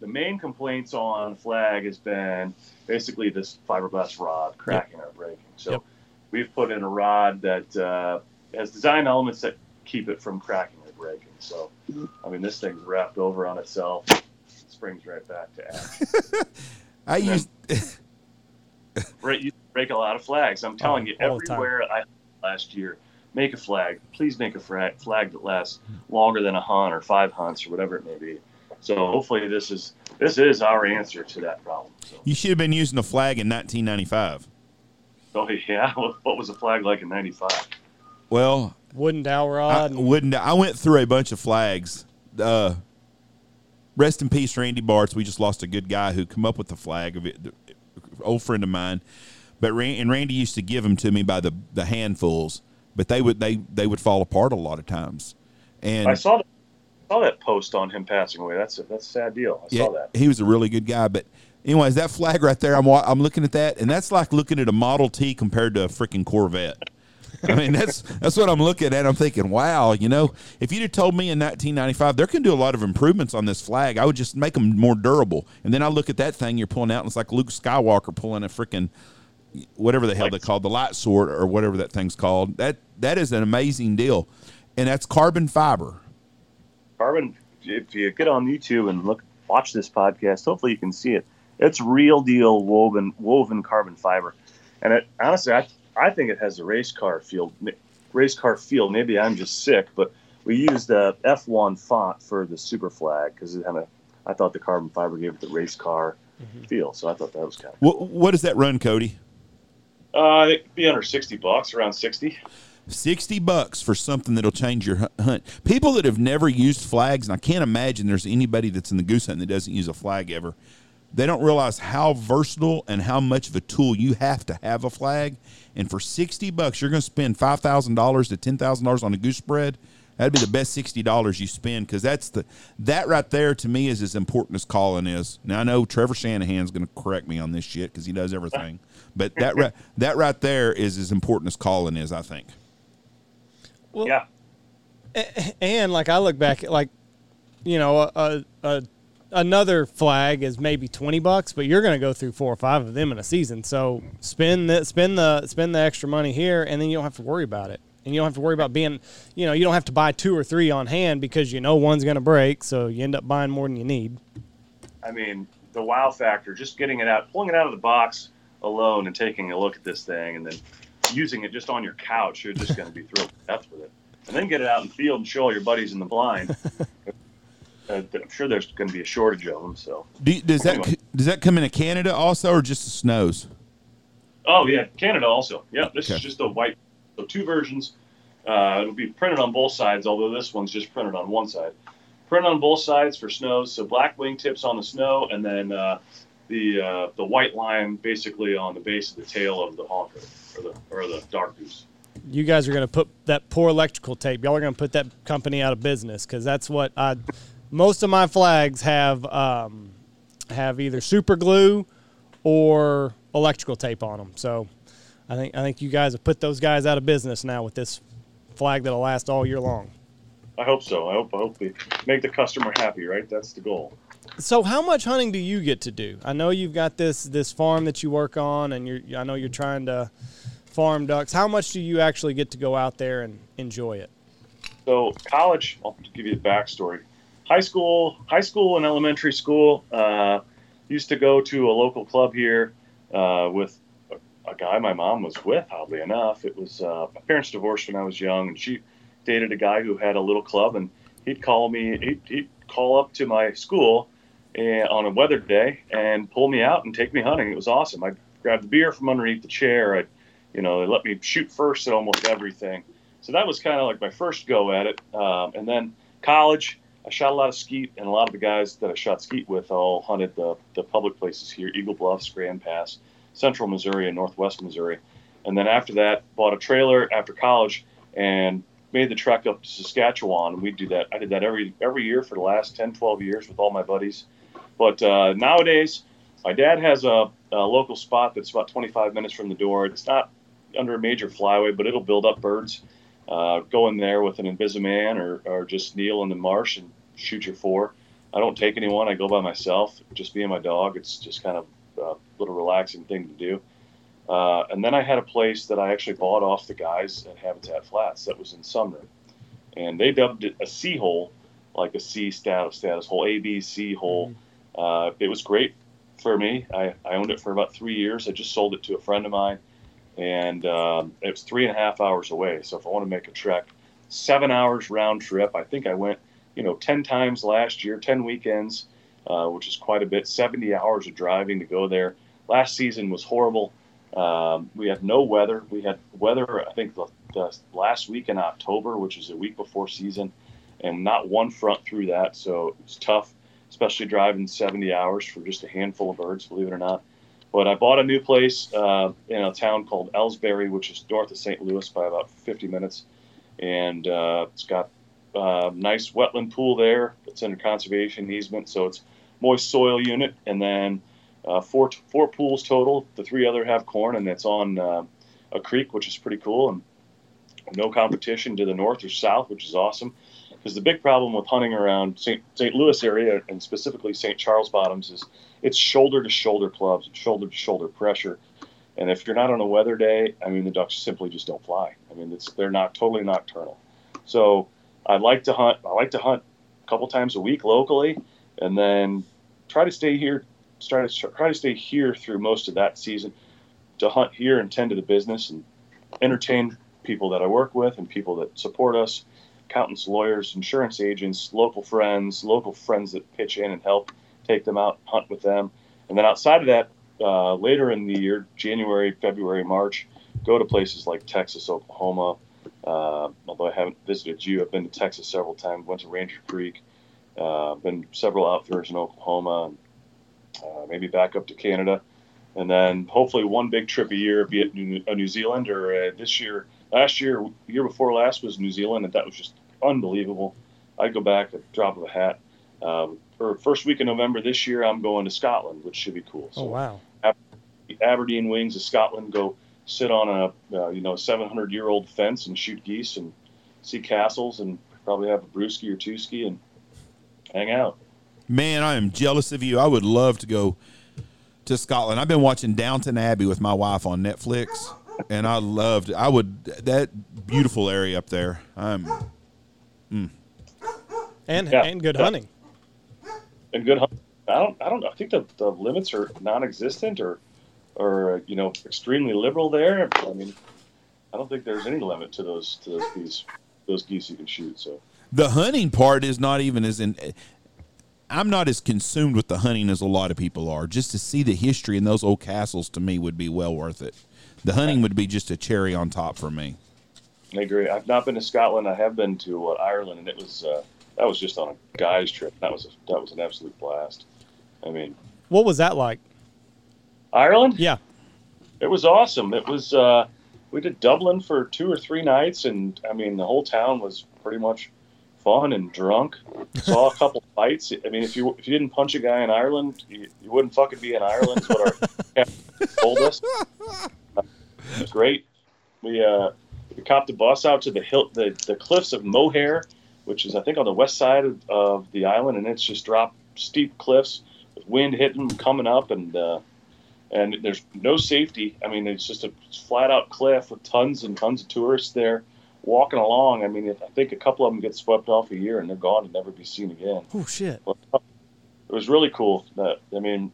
the main complaints on flag has been basically this fiberglass rod cracking or breaking. So Yep. we've put in a rod that uh, has design elements that keep it from cracking or breaking. So, I mean, this thing's wrapped over on itself, It springs right back to action. [laughs] I Yeah. used [laughs] break, you break a lot of flags. I'm telling Oh, you, all the time. everywhere I last year, make a flag. Please make a flag that lasts longer than a hunt or five hunts or whatever it may be. So hopefully this is this is our answer to that problem. So, you should have been using the flag in 1995. oh [laughs] yeah, what was the flag like in '95? Well, Wooden dowel I rod. and- wouldn't. I went through a bunch of flags. Uh, rest in peace, Randy Bartz. We just lost a good guy who come up with the flag of it. Old friend of mine, but Ran- and Randy used to give them to me by the the handfuls. But they would they they would fall apart a lot of times. And I saw that, saw that post on him passing away. That's a, that's a sad deal. I saw that. He was a really good guy. But anyways, that flag right there, I'm I'm looking at that, and that's like looking at a Model T compared to a freaking Corvette. I mean, that's [laughs] that's what I'm looking at. I'm thinking, wow, you know, if you'd have told me in 1995 there can do a lot of improvements on this flag, I would just make them more durable. And then I look at that thing you're pulling out, and it's like Luke Skywalker pulling a freaking whatever the hell they call the light sword or whatever that thing's called. That that is an amazing deal, and that's carbon fiber. Carbon. If you get on YouTube and look, watch this podcast. Hopefully you can see it. It's real deal woven woven carbon fiber, and it honestly, I I think it has a race car feel. Race car feel. Maybe I'm just sick, but we used the F1 font for the Super Flag because it had a. I thought the carbon fiber gave it the race car feel, so I thought that was kind of. What what does that run, Cody? Uh, it'd be under sixty bucks, around sixty. 60 bucks for something that'll change your hunt. People that have never used flags, and I can't imagine there's anybody that's in the goose hunt that doesn't use a flag ever. They don't realize how versatile and how much of a tool you have to have a flag. And for 60 bucks, you're going to spend $5,000 to $10,000 on a goose spread. That'd be the best $60 you spend because that's the that right there to me is as important as calling is. Now I know Trevor Shanahan's going to correct me on this shit because he does everything, but that right that right there is as important as calling is. I think. Well, Yeah. and like I look back at like, you know, a, a, a another flag is maybe twenty bucks, but you're going to go through four or five of them in a season. So spend the spend the spend the extra money here, and then you don't have to worry about it, and you don't have to worry about being, you know, you don't have to buy two or three on hand because you know one's going to break, so you end up buying more than you need. I mean, the wow factor, just getting it out, pulling it out of the box alone and taking a look at this thing and then using it just on your couch, you're just going to be thrilled to death with it. And then get it out in the field and show all your buddies in the blind. [laughs] uh, I'm sure there's going to be a shortage of them. So, Do, does that does that come into Canada also, or just the snows? oh yeah, Canada also. Yeah, this Okay. is just a white. So two versions. Uh, it'll be printed on both sides, although this one's just printed on one side. Printed on both sides for snows. So black wingtips on the snow, and then uh, the uh, the white line basically on the base of the tail of the honker or the or the dark goose. You guys are going to put that poor electrical tape. Y'all are going to put that company out of business because that's what I. Most of my flags have um, have either super glue or electrical tape on them. So I think I think you guys have put those guys out of business now with this flag that'll last all year long. I hope so. I hope I hope we make the customer happy. Right, that's the goal. So how much hunting do you get to do? I know you've got this this farm that you work on, and you're I know you're trying to farm ducks. How much do you actually get to go out there and enjoy it? So college, I'll give you the backstory. High school, high school and elementary school. Uh, used to go to a local club here uh, with a, guy my mom was with. Oddly enough, it was uh, my parents divorced when I was young, and she dated a guy who had a little club, and he'd call me. He'd, he'd call up to my school and, on a weather day and pull me out and take me hunting. It was awesome. I grabbed the beer from underneath the chair. I, you know, they let me shoot first at almost everything so that was kind of like my first go at it. Um, and then college, I shot a lot of skeet, and a lot of the guys that I shot skeet with all hunted the, the public places here Eagle Bluffs, Grand Pass, Central Missouri, and Northwest Missouri. And then after that, bought a trailer after college and made the trek up to Saskatchewan. And We do that. I did that every every year for the last 10, 12 years with all my buddies. But uh, nowadays, my dad has a, a, local spot that's about 25 minutes from the door. It's not under a major flyway, but it'll build up birds. Uh, go in there with an Invisiman or, or just kneel in the marsh and shoot your four. I don't take anyone. I go by myself, just me and my dog. It's just kind of a little relaxing thing to do. Uh, and then I had a place that I actually bought off the guys at Habitat Flats that was in Sumner. And they dubbed it a C hole, like a C status status hole, A, B, C hole. Mm-hmm. Uh, it was great for me. I, I owned it for about three years. I just sold it to a friend of mine. And um, it was three and a half hours away. So if I want to make a trek, seven hours round trip. I think I went, you know, 10 times last year, 10 weekends, uh, which is quite a bit, 70 hours of driving to go there. Last season was horrible. Um, we had no weather. We had weather, I think, the, the, last week in October, which is a week before season, and not one front through that. So it was tough, especially driving 70 hours for just a handful of birds, believe it or not. But I bought a new place uh, in a town called Elsberry, which is north of St. Louis by about 50 minutes. And uh, it's got a nice wetland pool there. It's under conservation easement, so it's moist soil unit. And then uh, four four pools total. The three other have corn, and it's on uh, a creek, which is pretty cool, and no competition to the north or south, which is awesome. Because the big problem with hunting around St. St. Louis area and specifically St. Charles Bottoms is it's shoulder to shoulder clubs, shoulder to shoulder pressure. And if you're not on a weather day, I mean, the ducks simply just don't fly. I mean, they're not totally nocturnal. So I like to hunt. I like to hunt a couple times a week locally, and then try to stay here try to try to stay here through most of that season to hunt here and tend to the business and entertain people that I work with and people that support us, accountants, lawyers, insurance agents, local friends, local friends that pitch in and help take them out, hunt with them. And then outside of that, uh, later in the year, January, February, March, go to places like Texas, Oklahoma. Uh, although I haven't visited you, I've been to Texas several times. Went to Ranger Creek. Uh, been several outfitters in Oklahoma, uh, maybe back up to Canada, and then hopefully one big trip a year, be it New, uh, New Zealand or uh, this year. Last year, year before last was New Zealand, and that was just unbelievable. I'd go back at the drop of a hat. Um, for first week in November this year, I'm going to Scotland, which should be cool. So oh wow! Aberdeen Wings of Scotland go sit on a uh, you know 700 year old fence and shoot geese and see castles and probably have a brewski or two ski and hang out. Man, I am jealous of you. I would love to go to Scotland. I've been watching Downton Abbey with my wife on Netflix, and I loved. I would that beautiful area up there. I'm. Mm. And yeah. and good hunting. And good hunting. I don't. I don't know. I think the, the limits are non-existent or, or you know, extremely liberal there. I mean, I don't think there's any limit to those to those geese. Those geese you can shoot. So the hunting part is not even as in I'm not as consumed with the hunting as a lot of people are. Just to see the history in those old castles to me would be well worth it. The hunting would be just a cherry on top for me. I agree. I've not been to Scotland. I have been to uh, Ireland, and it was uh, that was just on a guy's trip. That was a, that was an absolute blast. I mean, what was that like? Ireland? Yeah, it was awesome. It was. Uh, we did Dublin for two or three nights, and I mean, the whole town was pretty much fun and drunk. Saw a couple [laughs] fights. I mean, if you if you didn't punch a guy in Ireland, you, you wouldn't fucking be in Ireland. Is what our [laughs] told us. Uh, it was great. We uh, we copped a bus out to the hill, the, the cliffs of Moher, which is I think on the west side of, of the island, and it's just drop steep cliffs with wind hitting coming up, and uh, and there's no safety. I mean, it's just a flat out cliff with tons and tons of tourists there walking along, I mean, I think a couple of them get swept off a year and they're gone and never be seen again. Oh shit! But it was really cool. That I mean,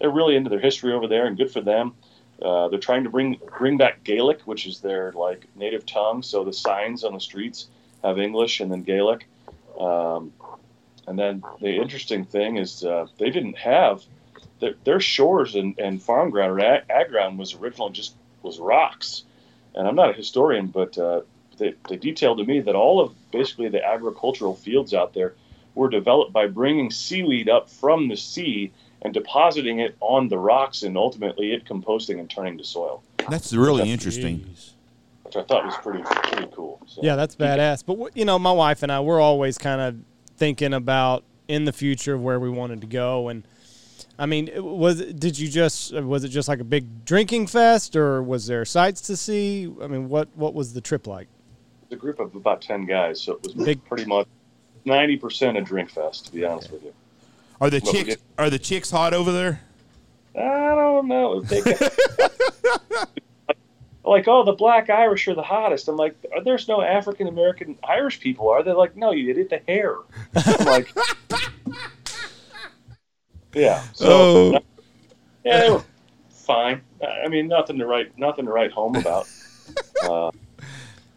they're really into their history over there, and good for them. Uh, they're trying to bring bring back Gaelic, which is their like native tongue. So the signs on the streets have English and then Gaelic. Um, and then the interesting thing is uh, they didn't have their, their shores and, and farm ground or ag, ag ground was original just was rocks. And I'm not a historian, but uh, they, they detailed to me that all of basically the agricultural fields out there were developed by bringing seaweed up from the sea and depositing it on the rocks and ultimately it composting and turning to soil, That's really interesting. Jeez. which I thought was pretty pretty cool. So, Yeah, that's badass. But you know, my wife and I, we're always kind of thinking about in the future of where we wanted to go. And I mean, it was did you just was it just like a big drinking fest, or was there sights to see? I mean, what what was the trip like? A group of about ten guys, so it was Big- pretty much ninety percent a drink fest, to be honest with you. Are the chicks did- are the chicks hot over there? I don't know. They [laughs] like, oh, the black Irish are the hottest. I'm like, there's no African American Irish people, are they? Like, no, you idiot, the hair. I'm like, [laughs] yeah. So, Oh. yeah, they were fine. I mean, nothing to write, nothing to write home about. [laughs] Uh,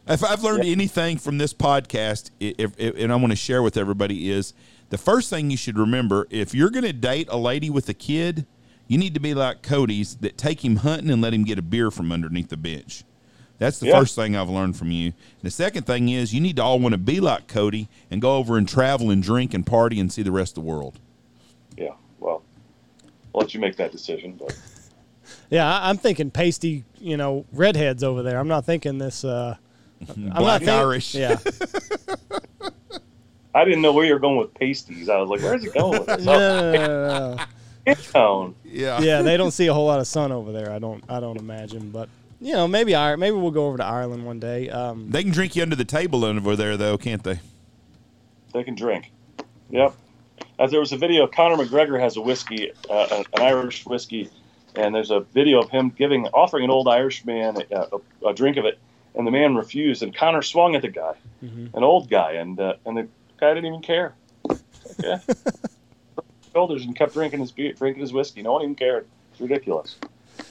If I've learned anything from this podcast, if, if, and I want to share with everybody, is the first thing you should remember: if you're going to date a lady with a kid, you need to be like Cody's that take him hunting and let him get a beer from underneath the bench. That's the Yeah. first thing I've learned from you. The second thing is you need to all want to be like Cody and go over and travel and drink and party and see the rest of the world. yeah. Well, I'll let you make that decision, but. [laughs] Yeah, I, I'm thinking pasty, you know, redheads over there. I'm not thinking this. Uh, [laughs] I'm not Black Irish. Yeah, [laughs] I didn't know where you were going with pasties. I was like, "Where's it going [laughs] with this?" no, no, no, no, [laughs] no. Town. Yeah. yeah, they don't see a whole lot of sun over there. I don't. I don't imagine, but you know, maybe I maybe we'll go over to Ireland one day. Um, They can drink you under the table over there, though, can't they? They can drink. Yep. As there was a video, Conor McGregor has a whiskey, uh, an Irish whiskey, and there's a video of him giving, offering an old Irish man a, a, a drink of it, and the man refused, and Conor swung at the guy, Mhm. an old guy, and uh, and the guy didn't even care. Okay. [laughs] Shoulders and kept drinking his beer, drinking his whiskey. No one even cared. It's ridiculous.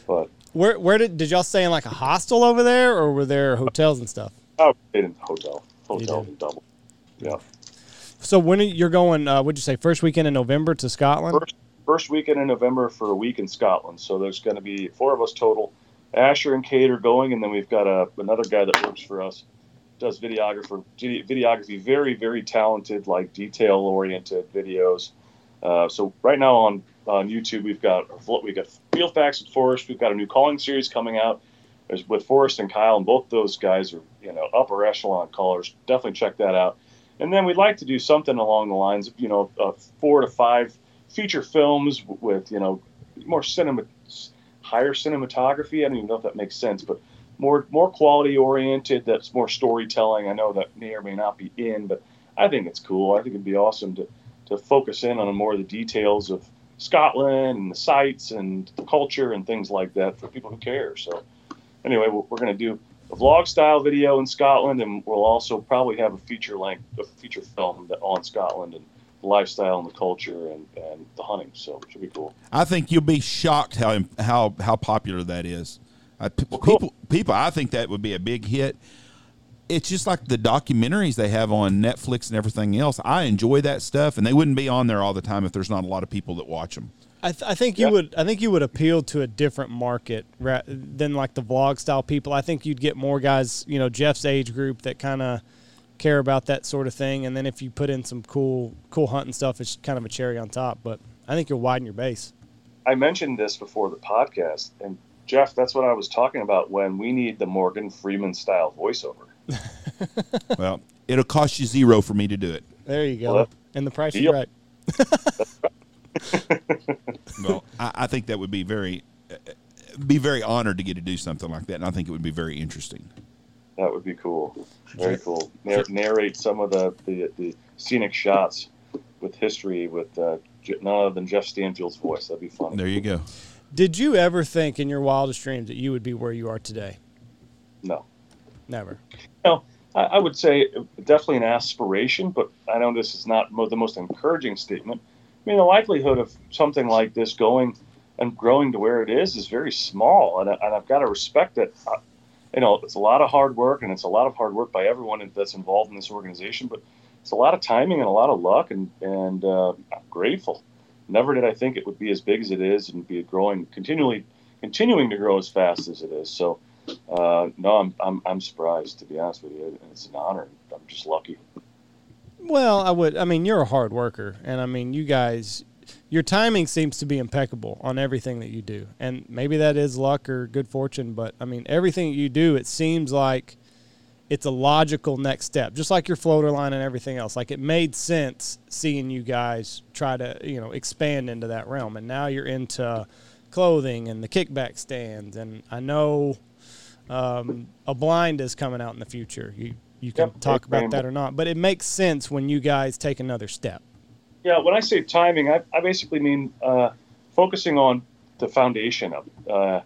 But where where did did y'all stay in like a hostel over there, or were there hotels and stuff? oh, stayed in the hotel, hotel and double. Yeah. So when are, you're going? Uh, would you say first weekend in November to Scotland? first first weekend in November for a week in Scotland. So there's going to be four of us total. Asher and Cade are going, and then we've got a, another guy that works for us, does videographer videography, very very talented, like detail oriented videos. Uh, so right now on on YouTube we've got we've got Field Facts with Forrest. We've got a new calling series coming out. There's with Forrest and Kyle, and both those guys are you know upper echelon callers. Definitely check that out. And then we'd like to do something along the lines of you know uh, four to five feature films with you know more cinema, higher cinematography. I don't even know if that makes sense, but more more quality oriented. That's more storytelling. I know that may or may not be in, but I think it's cool. I think it'd be awesome to to focus in on more of the details of Scotland and the sites and the culture and things like that for people who care. So anyway, we're, going to do a vlog style video in Scotland, and we'll also probably have a feature length, a feature film that, on Scotland and the lifestyle and the culture and, and the hunting. So it should be cool. I think you'll be shocked how how how popular that is. I, p- Well, cool. People, people, I think that would be a big hit. It's just like the documentaries they have on Netflix and everything else. I enjoy that stuff, and they wouldn't be on there all the time if there's not a lot of people that watch them. I, th- I think you Yeah. would. I think you would appeal to a different market ra- than like the vlog style people. I think you'd get more guys, you know, Jeff's age group that kind of care about that sort of thing. And then if you put in some cool, cool hunting stuff, it's kind of a cherry on top. But I think you'll widen your base. I mentioned this before the podcast, and Jeff, that's what I was talking about when we need the Morgan Freeman style voiceover. [laughs] well, it'll cost you zero for me to do it. There you go. Well, and the price deal. is right. [laughs] Well, I, I think that would be very, uh, be very honored to get to do something like that, and I think it would be very interesting. That would be cool. Very cool. Nar- narrate some of the, the, the scenic shots with history with uh, none other than Jeff Stanfield's voice. That'd be fun. There you go. Did you ever think in your wildest dreams that you would be where you are today? No. Never. No, I, I would say definitely an aspiration, but I know this is not mo- the most encouraging statement. I mean, the likelihood of something like this going and growing to where it is is very small, and, I, and I've got to respect it. Uh, you know, it's a lot of hard work, and it's a lot of hard work by everyone that's involved in this organization, but it's a lot of timing and a lot of luck, and and uh, I'm grateful. Never did I think it would be as big as it is and be growing continually, continuing to grow as fast as it is. So uh, no, I'm, I'm I'm surprised to be honest with you. And it's an honor. I'm just lucky. Well, I would. I mean, you're a hard worker, and I mean, you guys, your timing seems to be impeccable on everything that you do, and maybe that is luck or good fortune. But I mean, everything you do, it seems like it's a logical next step, just like your floater line and everything else. Like it made sense seeing you guys try to, you know, expand into that realm, and now you're into clothing and the kickback stands, and I know um, a blind is coming out in the future. You you can Yep, talk about that or not, but it makes sense when you guys take another step. Yeah, when I say timing, I, I basically mean uh, focusing on the foundation of. it. Uh,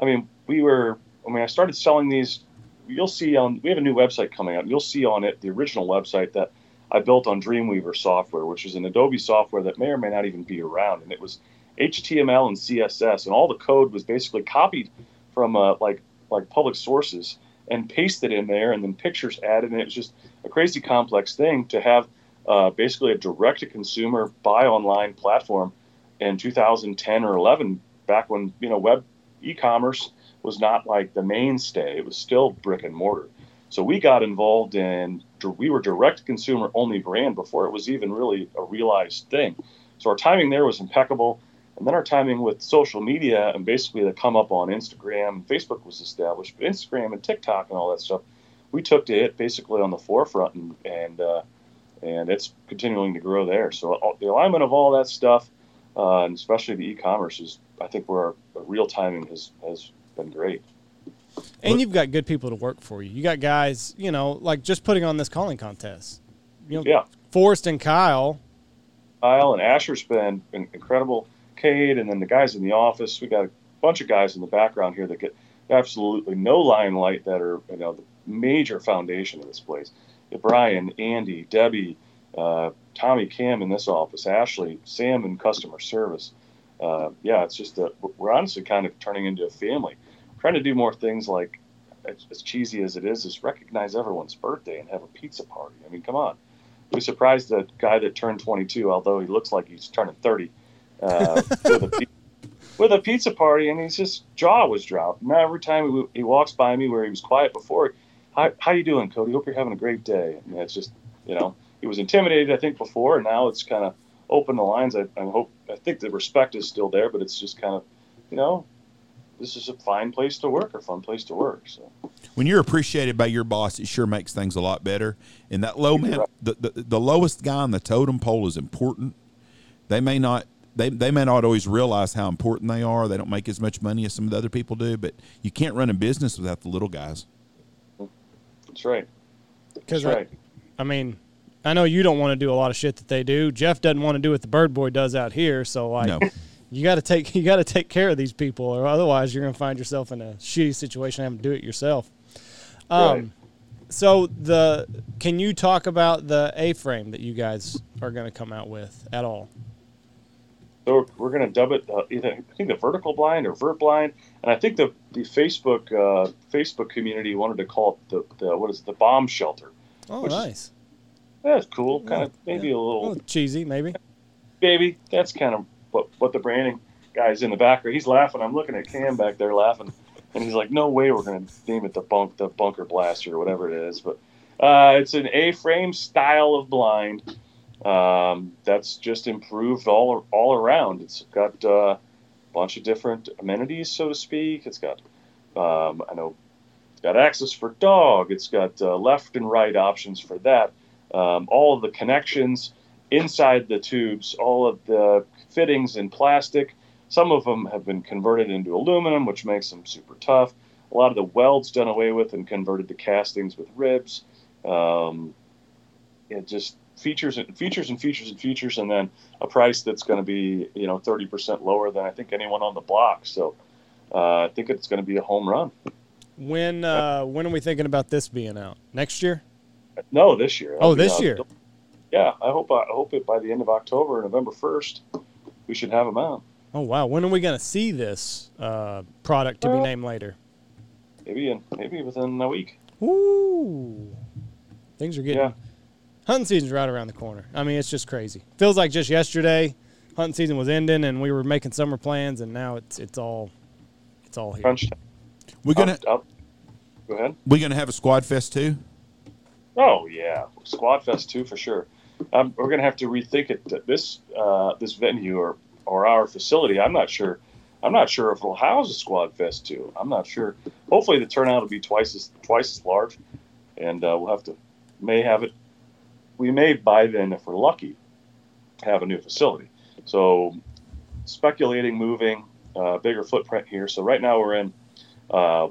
I mean, we were I mean, I started selling these. You'll see on we have a new website coming out. You'll see on it the original website that I built on Dreamweaver software, which is an Adobe software that may or may not even be around, and it was HTML and CSS, and all the code was basically copied from uh, like like public sources and pasted in there, and then pictures added, and it was just a crazy complex thing to have uh, basically a direct to consumer buy online platform in 2010 or 11 back when you know web e-commerce was not like the mainstay. It was still brick and mortar. So we got involved in we were direct consumer only brand before it was even really a realized thing. So our timing there was impeccable. And then our timing with social media and basically the come up on instagram and facebook was established but instagram and tiktok and all that stuff we took to it basically on the forefront and, and uh, and it's continuing to grow there. So the alignment of all that stuff, uh, and especially the e-commerce, is I think where our real timing has has been great. And you've got good people to work for you. You got guys, you know, like just putting on this calling contest. You know, Yeah, Forrest and Kyle. Kyle and Asher's been in- incredible. Cade, and then the guys in the office. We got a bunch of guys in the background here that get absolutely no limelight that are you know the major foundation of this place. Brian, Andy, Debbie, uh, Tommy, Cam in this office, Ashley, Sam in customer service. Uh, yeah, it's just that we're honestly kind of turning into a family. Trying to do more things like, as, cheesy as it is, is recognize everyone's birthday and have a pizza party. I mean, come on. We surprised the guy that turned 22, although he looks like he's turning 30, uh, [laughs] with, a, with a pizza party, and his just jaw was dropped. Now every time he, he walks by me where he was quiet before, how, how you doing, Cody? Hope you're having a great day. And it's just, you know, he was intimidated, I think, before, and now it's kind of open the lines. I, I hope, I think the respect is still there, but it's just kind of, you know, this is a fine place to work, or fun place to work. So When you're appreciated by your boss, it sure makes things a lot better. And that low man, the, the, the lowest guy on the totem pole is important. They may not. They, they may not always realize how important they are. They don't make as much money as some of the other people do, but you can't run a business without the little guys. that's right. Because That's right. I mean, I know you don't want to do a lot of shit that they do. Jeff doesn't want to do what the Bird Boy does out here. So like, No. You got to take [laughs] you got to take care of these people, or otherwise you're going to find yourself in a shitty situation having to do it yourself. Um, Right. So the can you talk about the A-frame that you guys are going to come out with at all? So we're going to dub it uh, either I think the vertical blind or vert blind, and I think the the Facebook uh, Facebook community wanted to call it the, the what is it, the bomb shelter. Oh, is- nice. That's cool. Kind Yeah, of maybe yeah. a little Oh, cheesy, maybe. Maybe That's kind of what what the branding guy's in the background. He's laughing. I'm looking at Cam back there laughing, and he's like, "No way, we're to name it the bunk the bunker blaster or whatever it is." But uh, it's an A-frame style of blind. Um, that's just improved all all around. It's got uh, a bunch of different amenities, so to speak. It's got um, I know it's got access for dog. It's got uh, left and right options for that. Um, all of the connections inside the tubes, all of the fittings in plastic. Some of them have been converted into aluminum, which makes them super tough. A lot of the welds done away with and converted to castings with ribs. Um, it just features and features and features and features, and then a price that's going to be you know 30% lower than I think anyone on the block. So uh, I think it's going to be a home run. When uh, when are we thinking about this being out? Next year? No, this year. Oh, That'll this year. Yeah, I hope I hope it by the end of October, November 1st, we should have them out. Oh wow! When are we going to see this uh, product to be named later? Maybe in maybe within a week. Ooh, things are getting. Yeah. Hunting season's right around the corner. I mean, it's just crazy. Feels like just yesterday, hunting season was ending, and we were making summer plans, and now it's it's all, it's all here. Crunch time. We're gonna I'll- I'll- Go ahead. We're going to have a Squad Fest too? Oh yeah, Squad Fest too for sure. Um, we're going to have to rethink it. This uh, this venue or or our facility. I'm not sure. I'm not sure if it'll house a Squad Fest too. I'm not sure. Hopefully, the turnout will be twice as twice as large, and uh, we'll have to may have it. We may by then, if we're lucky, have a new facility. So, speculating moving, uh, bigger footprint here. So right now we're in uh,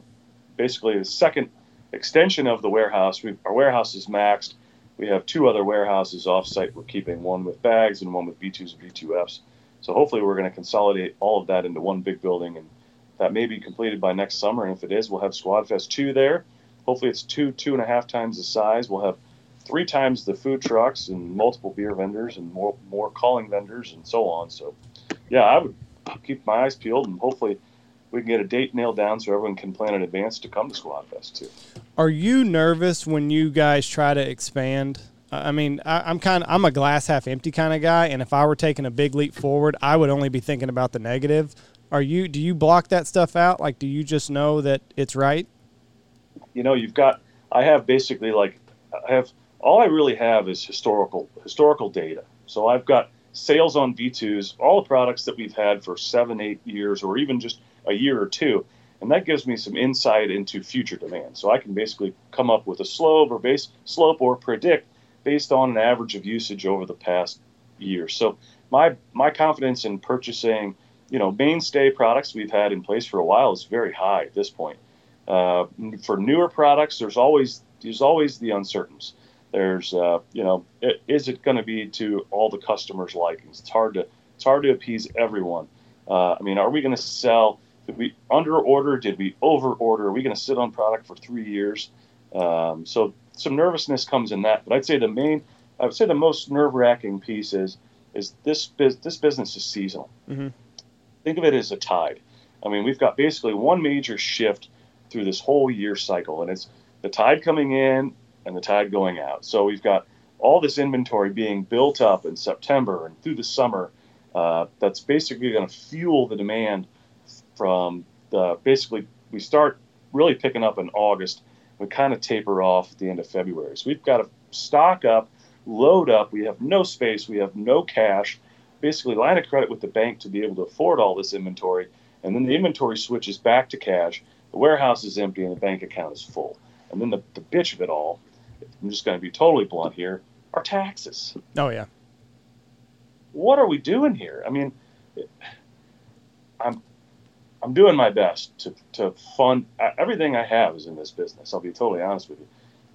basically the second extension of the warehouse. We, our warehouse is maxed. We have two other warehouses offsite. We're keeping one with bags and one with B2s and B2Fs. So hopefully we're going to consolidate all of that into one big building, and that may be completed by next summer. And if it is, we'll have Squad Fest two there. Hopefully it's two two and a half times the size. We'll have three times the food trucks and multiple beer vendors and more more calling vendors and so on. So yeah, I would keep my eyes peeled and hopefully we can get a date nailed down so everyone can plan in advance to come to Squad Fest too. Are you nervous when you guys try to expand? I mean, I, am kind of I'm a glass half empty kind of guy, and if I were taking a big leap forward, I would only be thinking about the negative. Are you? Do you block that stuff out? Like, do you just know that it's right? You know, you've got. I have basically like I have all I really have is historical historical data. So I've got sales on V2s, all the products that we've had for seven, eight years, or even just a year or two. And that gives me some insight into future demand. So I can basically come up with a slope or base slope or predict based on an average of usage over the past year. So my my confidence in purchasing, you know, mainstay products we've had in place for a while is very high at this point. Uh, for newer products, there's always there's always the uncertainties. There's, uh, you know, it, is it going to be to all the customers' likings? It's hard to it's hard to appease everyone. Uh, I mean, are we going to sell? Did we under order? Did we over order? Are we going to sit on product for three years? Um, so some nervousness comes in that. But I'd say the main, I would say the most nerve wracking piece is is this this business is seasonal. Mm-hmm. Think of it as a tide. I mean, we've got basically one major shift through this whole year cycle, and it's the tide coming in and the tide going out. So we've got all this inventory being built up in September and through the summer. Uh, that's basically going to fuel the demand from the basically we start really picking up in August. We kind of taper off at the end of February. So we've got to stock up, load up. We have no space. We have no cash. Basically, line of credit with the bank to be able to afford all this inventory. And then the inventory switches back to cash. The warehouse is empty and the bank account is full. And then the, the bitch of it all I'm just going to be totally blunt here, are taxes. Oh yeah. What are we doing here? I mean, I'm doing my best to, to fund everything I have is in this business. I'll be totally honest with you.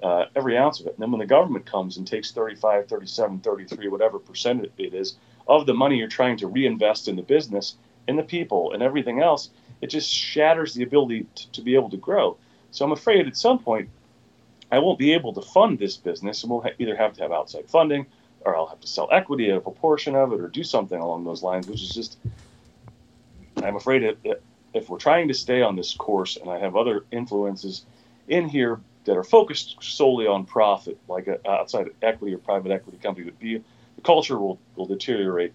Uh, every ounce of it. And then when the government comes and takes 35, 37, 33, whatever percent it is of the money you're trying to reinvest in the business, in the people, and everything else, it just shatters the ability to, to be able to grow. So I'm afraid at some point I won't be able to fund this business, and we'll ha- either have to have outside funding, or I'll have to sell equity at a proportion of it, or do something along those lines, which is just. I'm afraid it, it, if we're trying to stay on this course, and I have other influences in here that are focused solely on profit, like a outside equity or private equity company would be, the culture will, will deteriorate.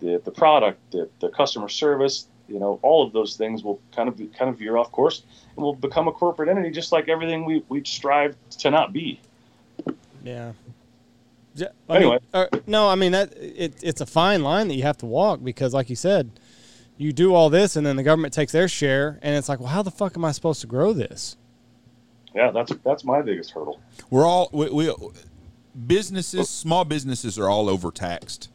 The, the product, the, the customer service, you know, all of those things will kind of be, kind of veer off course and will become a corporate entity, just like everything we we strive to not be. Yeah. yeah anyway, mean, uh, no, I mean that it, it's a fine line that you have to walk because, like you said, you do all this and then the government takes their share, and it's like, well, how the fuck am I supposed to grow this? Yeah, that's that's my biggest hurdle. We're all we, we businesses, small businesses are all overtaxed,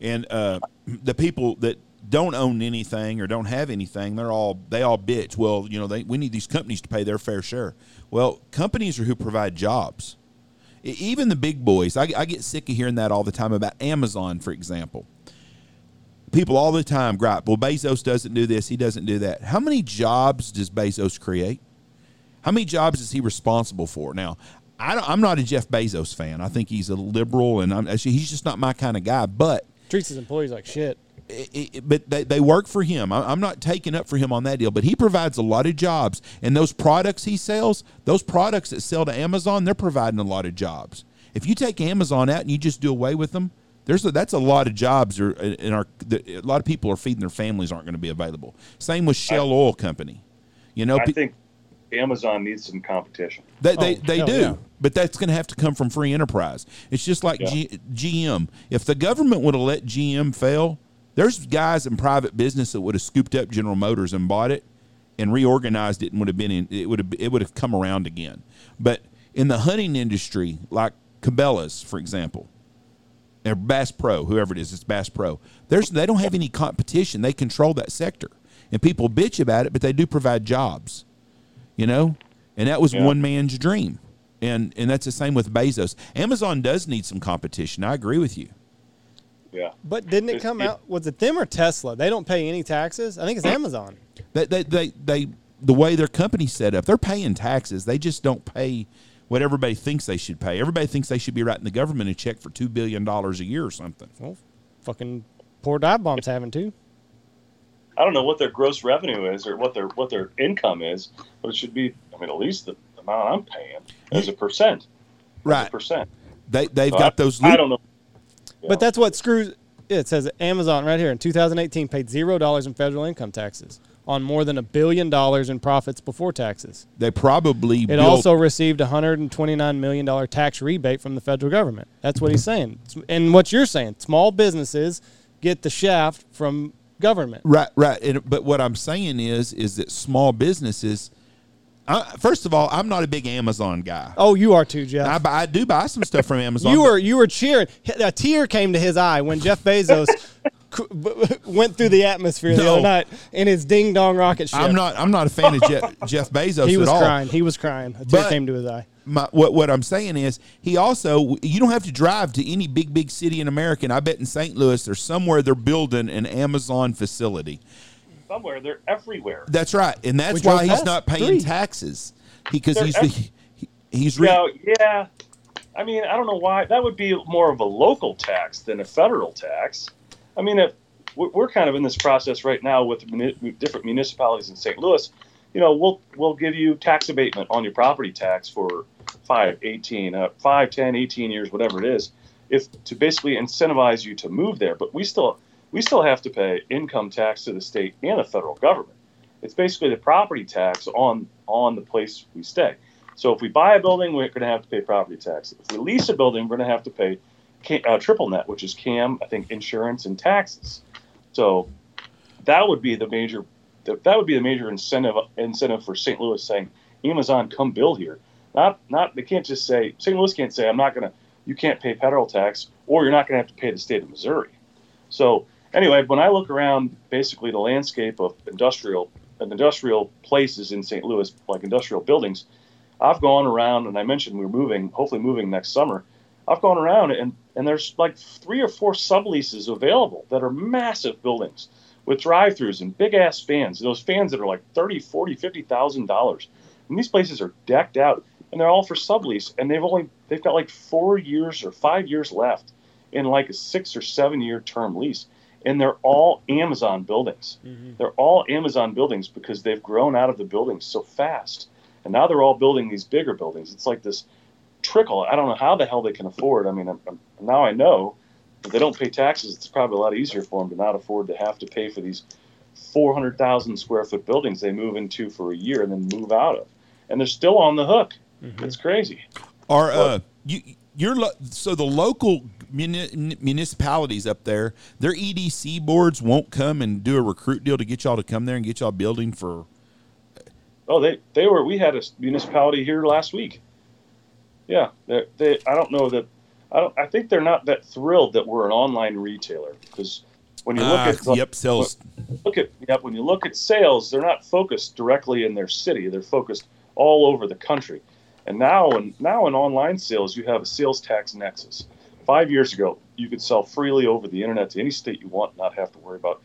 and uh, the people that don't own anything or don't have anything, they're all they all bitch. Well, you know, they, we need these companies to pay their fair share. Well, companies are who provide jobs. Even the big boys, I, I get sick of hearing that all the time about Amazon, for example. People all the time gripe, well, Bezos doesn't do this, he doesn't do that. How many jobs does Bezos create? How many jobs is he responsible for? Now, I am not a Jeff Bezos fan. I think he's a liberal, and I'm, he's just not my kind of guy. But treats his employees like shit it, but they, they work for him. I'm not taking up for him on that deal, but he provides a lot of jobs. And those products he sells, those products that sell to Amazon, they're providing a lot of jobs. If you take Amazon out and you just do away with them, there's a, that's a lot of jobs are in our a lot of people are feeding their families aren't going to be available. Same with Shell I, Oil Company. You know, I think Amazon needs some competition. They they, Oh, they do, yeah. but that's going to have to come from free enterprise. It's just like Yeah. G, GM. If the government would have let GM fail, there's guys in private business that would have scooped up General Motors and bought it and reorganized it and would have been in it would have it would have come around again. But in the hunting industry, like Cabela's, for example, or Bass Pro, whoever it is, it's Bass Pro. There's they don't have any competition. They control that sector, and people bitch about it, but they do provide jobs. You know, and that was Yeah. one man's dream, and and that's the same with Bezos. Amazon does need some competition. I agree with you. Yeah. But didn't it It- come it- out? Was it them or Tesla? They don't pay any taxes. I think it's Amazon. They they they, they the way their company's set up, they're paying taxes. They just don't pay what everybody thinks they should pay. Everybody thinks they should be writing the government a check for two billion dollars a year or something. Well, fucking poor dive bombs having to. I don't know what their gross revenue is or what their what their income is, but it should be. I mean, at least the amount I'm paying as a percent. As Right. a percent. They they've So got I, those. I don't know. Yeah. But that's what screws. It says Amazon right here in 2018 paid zero dollars in federal income taxes on more than a billion dollars in profits before taxes. They probably It built, also received a 129 million dollar tax rebate from the federal government. That's what he's saying. And what you're saying, small businesses get the shaft from government. Right, right. And, but what I'm saying is, is that small businesses. I, first of all, I'm not a big Amazon guy. Oh, you are too, Jeff. I, buy, I do buy some stuff from [laughs] Amazon. You were you were cheering. A tear came to his eye when Jeff Bezos [laughs] went through the atmosphere the No. other night in his ding dong rocket ship. I'm not. I'm not a fan of Jeff, [laughs] Jeff Bezos He was at all. crying. He was crying. A tear came to his eye. My, what what I'm saying is, he also you don't have to drive to any big big city in America. And I bet in St. Louis, there's somewhere they're building an Amazon facility. Somewhere they're everywhere. That's right, and that's We drove why he's not paying three. taxes because They're he's the, he, he's re- Now, yeah. I mean, I don't know why that would be more of a local tax than a federal tax. I mean, if we're kind of in this process right now with different municipalities in St. Louis. You know, we'll we'll give you tax abatement on your property tax for 5, 18, uh, 5, 10, 18 years, whatever it is, if to basically incentivize you to move there. But we still we still have to pay income tax to the state and the federal government. It's basically the property tax on on the place we stay. So if we buy a building, we're going to have to pay property tax. If we lease a building, we're going to have to pay uh, triple net, which is CAM, I think, insurance and taxes. So that would be the major that would be the major incentive incentive for St. Louis saying, Amazon, come build here. Not not they can't just say St. Louis can't say I'm not to you can't pay federal tax or you're not to have to pay the state of Missouri. So anyway, when I look around basically the landscape of industrial of industrial places in St. Louis, like industrial buildings, I've gone around and I mentioned we're moving, hopefully moving next summer. I've gone around and, and there's like three or four subleases available that are massive buildings with drive-throughs and big ass fans. Those fans that are like 30, 40, 50,000 dollars. And these places are decked out and they're all for sublease and they've only they've got like 4 years or 5 years left in like a 6 or 7 year term lease and they're all Amazon buildings. Mm-hmm. They're all Amazon buildings because they've grown out of the buildings so fast. And now they're all building these bigger buildings. It's like this trickle. I don't know how the hell they can afford. I mean, I'm, I'm, now I know if they don't pay taxes, it's probably a lot easier for them to not afford to have to pay for these 400,000 square foot buildings they move into for a year and then move out of. And they're still on the hook. It's crazy. Are uh, you you're lo- so the local muni- municipalities up there, their EDC boards won't come and do a recruit deal to get y'all to come there and get y'all building for. Oh, they they were. We had a municipality here last week. Yeah, they. they I don't know that. I don't. I think they're not that thrilled that we're an online retailer because when you look Ah, at yep, sales. look at yep, when you look at sales, they're not focused directly in their city. They're focused all over the country. And now, in now in online sales, you have a sales tax nexus. Five years ago, you could sell freely over the internet to any state you want, not have to worry about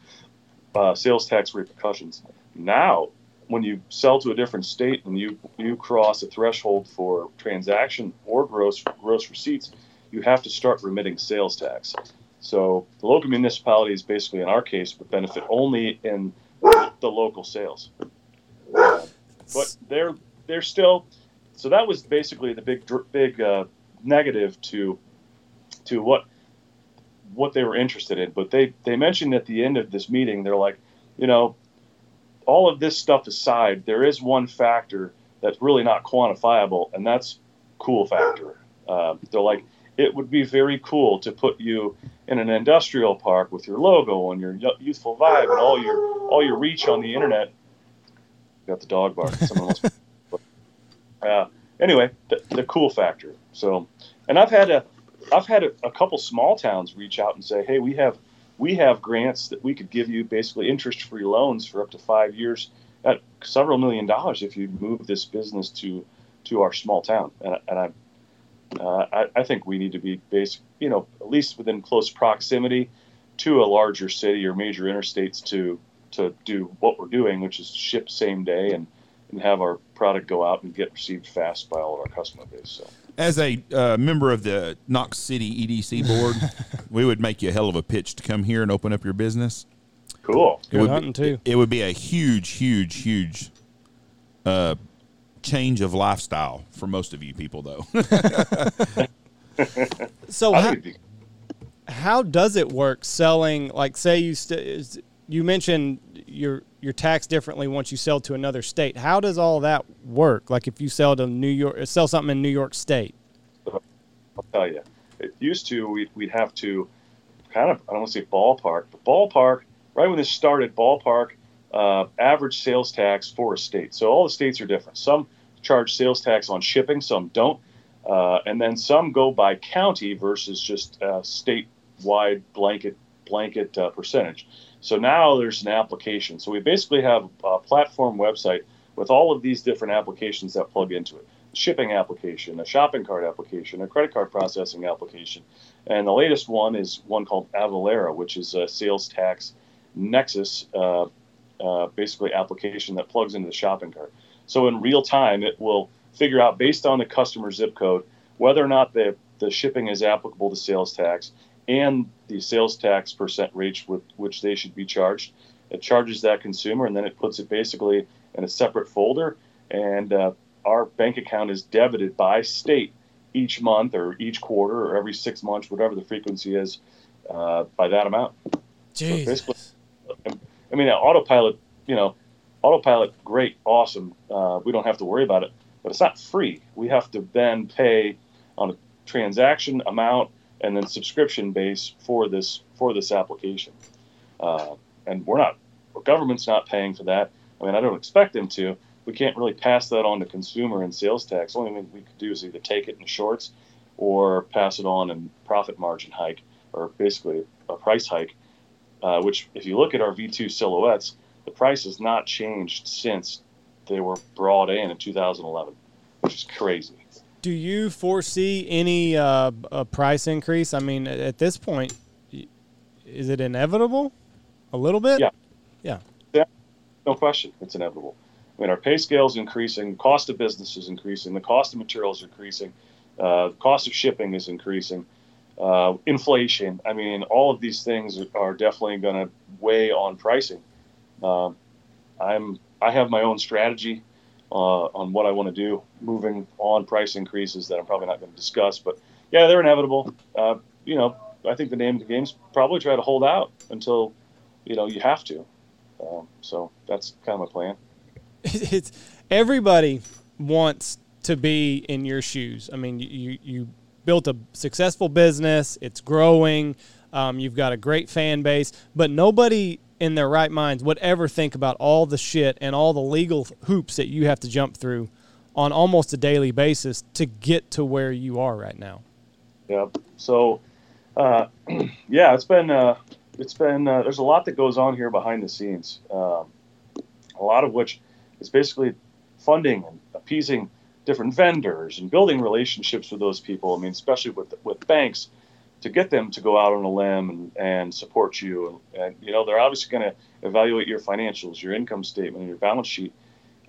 uh, sales tax repercussions. Now, when you sell to a different state and you you cross a threshold for transaction or gross gross receipts, you have to start remitting sales tax. So the local municipalities, basically in our case, would benefit only in the local sales. But they're they're still. So that was basically the big big uh, negative to to what what they were interested in. But they they mentioned at the end of this meeting, they're like, you know, all of this stuff aside, there is one factor that's really not quantifiable, and that's cool factor. Uh, they're like, it would be very cool to put you in an industrial park with your logo and your youthful vibe and all your all your reach on the internet. Got the dog bark. Someone else. [laughs] uh, anyway, the, the, cool factor. So, and I've had a I've had a, a couple small towns reach out and say, hey, we have we have grants that we could give you basically interest free loans for up to five years at several million dollars if you move this business to to our small town. And, and I uh, I, I, think we need to be based, you know, at least within close proximity to a larger city or major interstates to to do what we're doing, which is ship same day and and have our product go out and get received fast by all of our customer base. So, as a uh, member of the Knox City EDC board, [laughs] we would make you a hell of a pitch to come here and open up your business. Cool. It Good would hunting be, too. It, it, would be a huge, huge, huge uh, change of lifestyle for most of you people, though. [laughs] so how, how, does it work selling? Like, say you st- you mentioned your your tax differently once you sell to another state. How does all that work? Like, if you sell to New York, sell something in New York State. I'll tell you, it used to we'd, we'd have to kind of I don't want to say ballpark, but ballpark. Right when this started, ballpark uh, average sales tax for a state. So all the states are different. Some charge sales tax on shipping, some don't. Uh, and then some go by county versus just a statewide blanket blanket uh, percentage. So now there's an application. So we basically have a platform website with all of these different applications that plug into it. Shipping application, a shopping cart application, a credit card processing application, and the latest one is one called Avalara, which is a sales tax nexus, uh, uh, basically application that plugs into the shopping cart. So in real time, it will figure out based on the customer zip code whether or not the, the shipping is applicable to sales tax and the sales tax percent rate with which they should be charged. It charges that consumer and then it puts it basically in a separate folder. And uh, our bank account is debited by state each month or each quarter or every six months, whatever the frequency is, uh, by that amount. Jesus. So I mean, autopilot, you know, autopilot, great, awesome. Uh, we don't have to worry about it, but it's not free. We have to then pay on a transaction amount and then subscription base for this for this application. Uh, and we're not, our government's not paying for that. I mean, I don't expect them to. We can't really pass that on to consumer and sales tax. The only thing we could do is either take it in shorts or pass it on in profit margin hike or basically a price hike. Uh, which, if you look at our V2 silhouettes, the price has not changed since they were brought in in 2011, which is crazy. Do you foresee any uh, price increase? I mean, at this point, is it inevitable? A little bit? Yeah. Yeah. Yeah. No question. It's inevitable. I mean, our pay scale is increasing, cost of business is increasing, the cost of materials is increasing, uh, cost of shipping is increasing, uh, inflation. I mean, all of these things are definitely going to weigh on pricing. Uh, I'm I have my own strategy uh, on what I want to do moving on price increases that I'm probably not going to discuss. But yeah, they're inevitable. Uh, you know, I think the name of the game is probably try to hold out until you know you have to. Um, so that's kind of my plan. [laughs] It's everybody wants to be in your shoes. I mean, you you built a successful business. It's growing. Um, you've got a great fan base, but nobody in their right minds would ever think about all the shit and all the legal hoops that you have to jump through on almost a daily basis to get to where you are right now. Yeah. So, uh, [clears throat] yeah, it's been uh, it's been uh, there's a lot that goes on here behind the scenes. Um, a lot of which is basically funding and appeasing different vendors and building relationships with those people. I mean, especially with with banks to get them to go out on a limb and, and support you. And, and, you know, they're obviously going to evaluate your financials, your income statement, your balance sheet.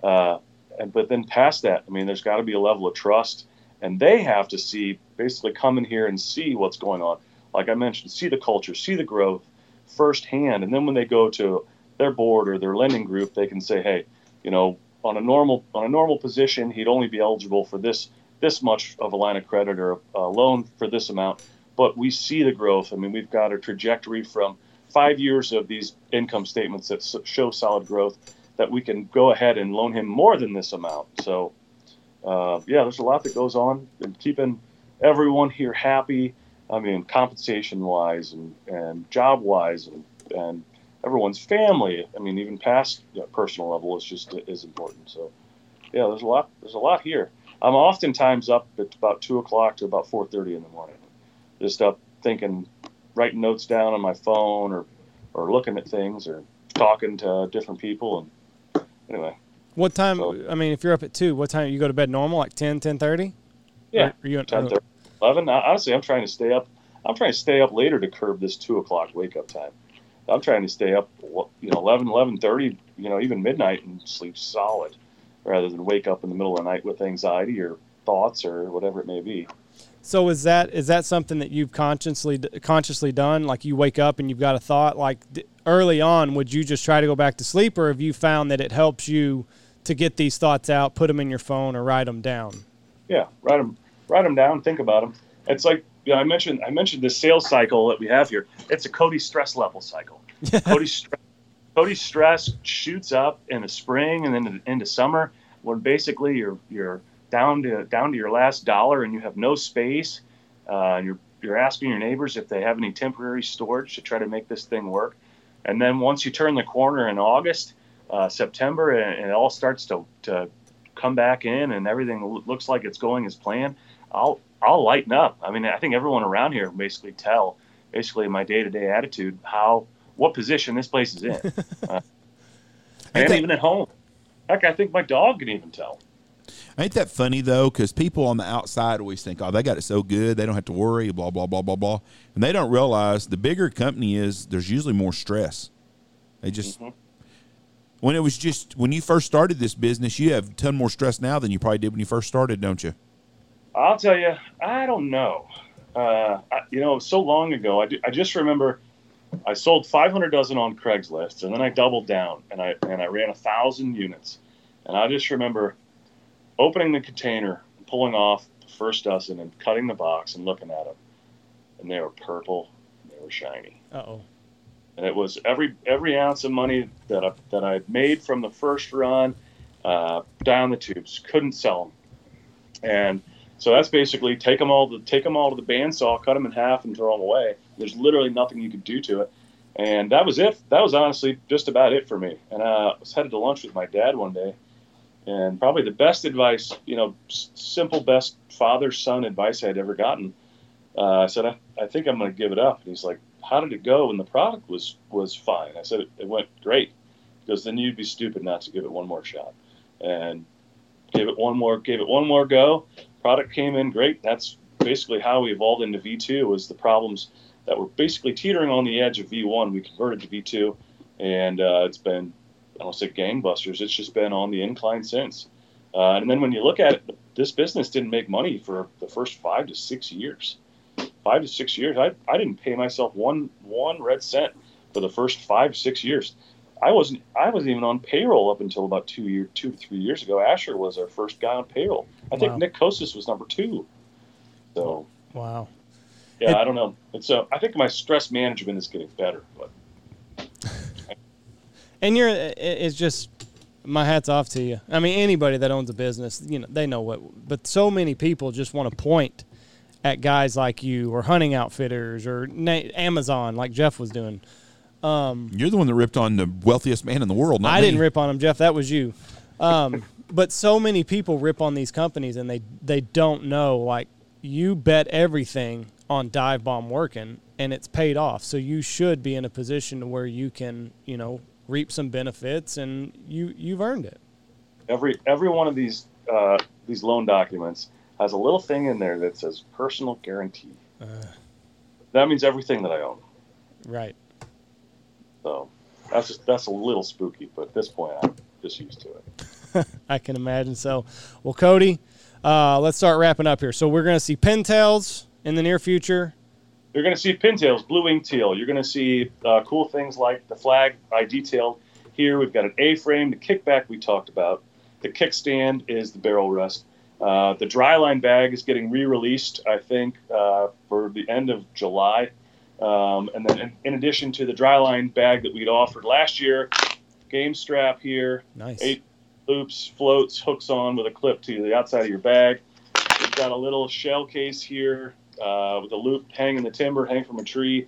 Uh, and but then past that, I mean, there's got to be a level of trust, and they have to see basically come in here and see what's going on. Like I mentioned, see the culture, see the growth firsthand, and then when they go to their board or their lending group, they can say, hey, you know, on a normal on a normal position, he'd only be eligible for this this much of a line of credit or a loan for this amount but we see the growth. I mean, we've got a trajectory from five years of these income statements that show solid growth that we can go ahead and loan him more than this amount. So uh, yeah, there's a lot that goes on and keeping everyone here happy. I mean, compensation wise and, and job wise and, and everyone's family. I mean, even past you know, personal level is just is important. So, yeah, there's a lot. There's a lot here. I'm oftentimes up at about two o'clock to about four thirty in the morning, just up thinking, writing notes down on my phone or or looking at things or talking to different people. And anyway, What time? So- I mean, if you're up at two, what time you go to bed normal? Like 10, 10.30? yeah, Are you 10, uh, 30, 11. Honestly, I'm trying to stay up. I'm trying to stay up later to curb this two o'clock wake up time. I'm trying to stay up, you know, 11, 11:30, you know, even midnight and sleep solid, rather than wake up in the middle of the night with anxiety or thoughts or whatever it may be. So is that is that something that you've consciously consciously done? Like you wake up and you've got a thought. Like d- early on, would you just try to go back to sleep, or have you found that it helps you to get these thoughts out, put them in your phone, or write them down? Yeah, write them, write them down, think about them. It's like you know, I mentioned, I mentioned the sales cycle that we have here. It's a Cody stress level cycle. [laughs] Cody stress, Cody's stress shoots up in the spring and then into summer when basically you're you're down to down to your last dollar and you have no space. Uh, and you're you're asking your neighbors if they have any temporary storage to try to make this thing work. And then once you turn the corner in August, uh, September, and, it all starts to, to come back in and everything lo- looks like it's going as planned, I'll I'll lighten up. I mean, I think everyone around here basically tell basically my day to day attitude how what position this place is in, [laughs] uh, and that- even at home. Heck, I think my dog can even tell. Ain't that funny though? Because people on the outside always think, "Oh, they got it so good, they don't have to worry." Blah blah blah blah blah, and they don't realize the bigger company is. There's usually more stress. They just Mhm. when it was just when you first started this business, you have a ton more stress now than you probably did when you first started, don't you? I'll tell you, I don't know. Uh, I, you know, so long ago, I, ju- I just remember I sold 500 dozen on Craigslist, and then I doubled down and I and I ran a thousand units, and I just remember opening the container, pulling off the first dozen, and cutting the box and looking at them, and they were purple, and they were shiny, Uh oh. and it was every every ounce of money that I that I made from the first run uh, down the tubes. Couldn't sell them, and so that's basically take them all to take them all to the bandsaw, cut them in half, and throw them away. There's literally nothing you could do to it, and that was it. That was honestly just about it for me. And uh, I was headed to lunch with my dad one day, and probably the best advice, you know, simple best father son advice I'd ever gotten. Uh, I said, I, I think I'm going to give it up. And he's like, How did it go? And the product was was fine. I said, It, it went great. Because then you'd be stupid not to give it one more shot. And gave it one more, gave it one more go. Product came in great. That's basically how we evolved into V2. Was the problems that were basically teetering on the edge of V1. We converted to V2, and uh, it's been I don't say gangbusters. It's just been on the incline since. Uh, and then when you look at it, this business didn't make money for the first five to six years. Five to six years, I, I didn't pay myself one one red cent for the first five six years. I wasn't I wasn't even on payroll up until about two year two to three years ago. Asher was our first guy on payroll. I think Nick Kosis was number two. So Wow. yeah, It- I don't know. And so I think my stress management is getting better. But And you're it's just my hats off to you. I mean, anybody that owns a business, you know, they know what. But so many people just want to point at guys like you, or hunting outfitters, or na- Amazon, like Jeff was doing. You're the one that ripped on the wealthiest man in the world. Not I me. didn't rip on him, Jeff. That was you. Um, [laughs] but so many people rip on these companies, and they they don't know. Like you bet everything on dive bomb working, and it's paid off. So you should be in a position to where you can, you know, reap some benefits, and you you've earned it. every every one of these uh, these loan documents has a little thing in there that says personal guarantee. that means everything that I own. Right. So that's just, that's a little spooky, but at this point I'm just used to it. [laughs] I can imagine. So, well, Cody, uh, let's start wrapping up here. So we're going to see pintails in the near future. You're going to see pintails, blue wing teal. You're going to see uh, cool things like the flag I detailed here. We've got an A-frame, the kickback we talked about. The kickstand is the barrel rest. Uh, the dry line bag is getting re-released, I think, uh, for the end of July. Um, and then, in, in addition to the dry line bag that we'd offered last year, game strap here, Nice. eight loops, floats, hooks on with a clip to the outside of your bag. We've got a little shell case here uh, with a loop hang in the timber, hang from a tree.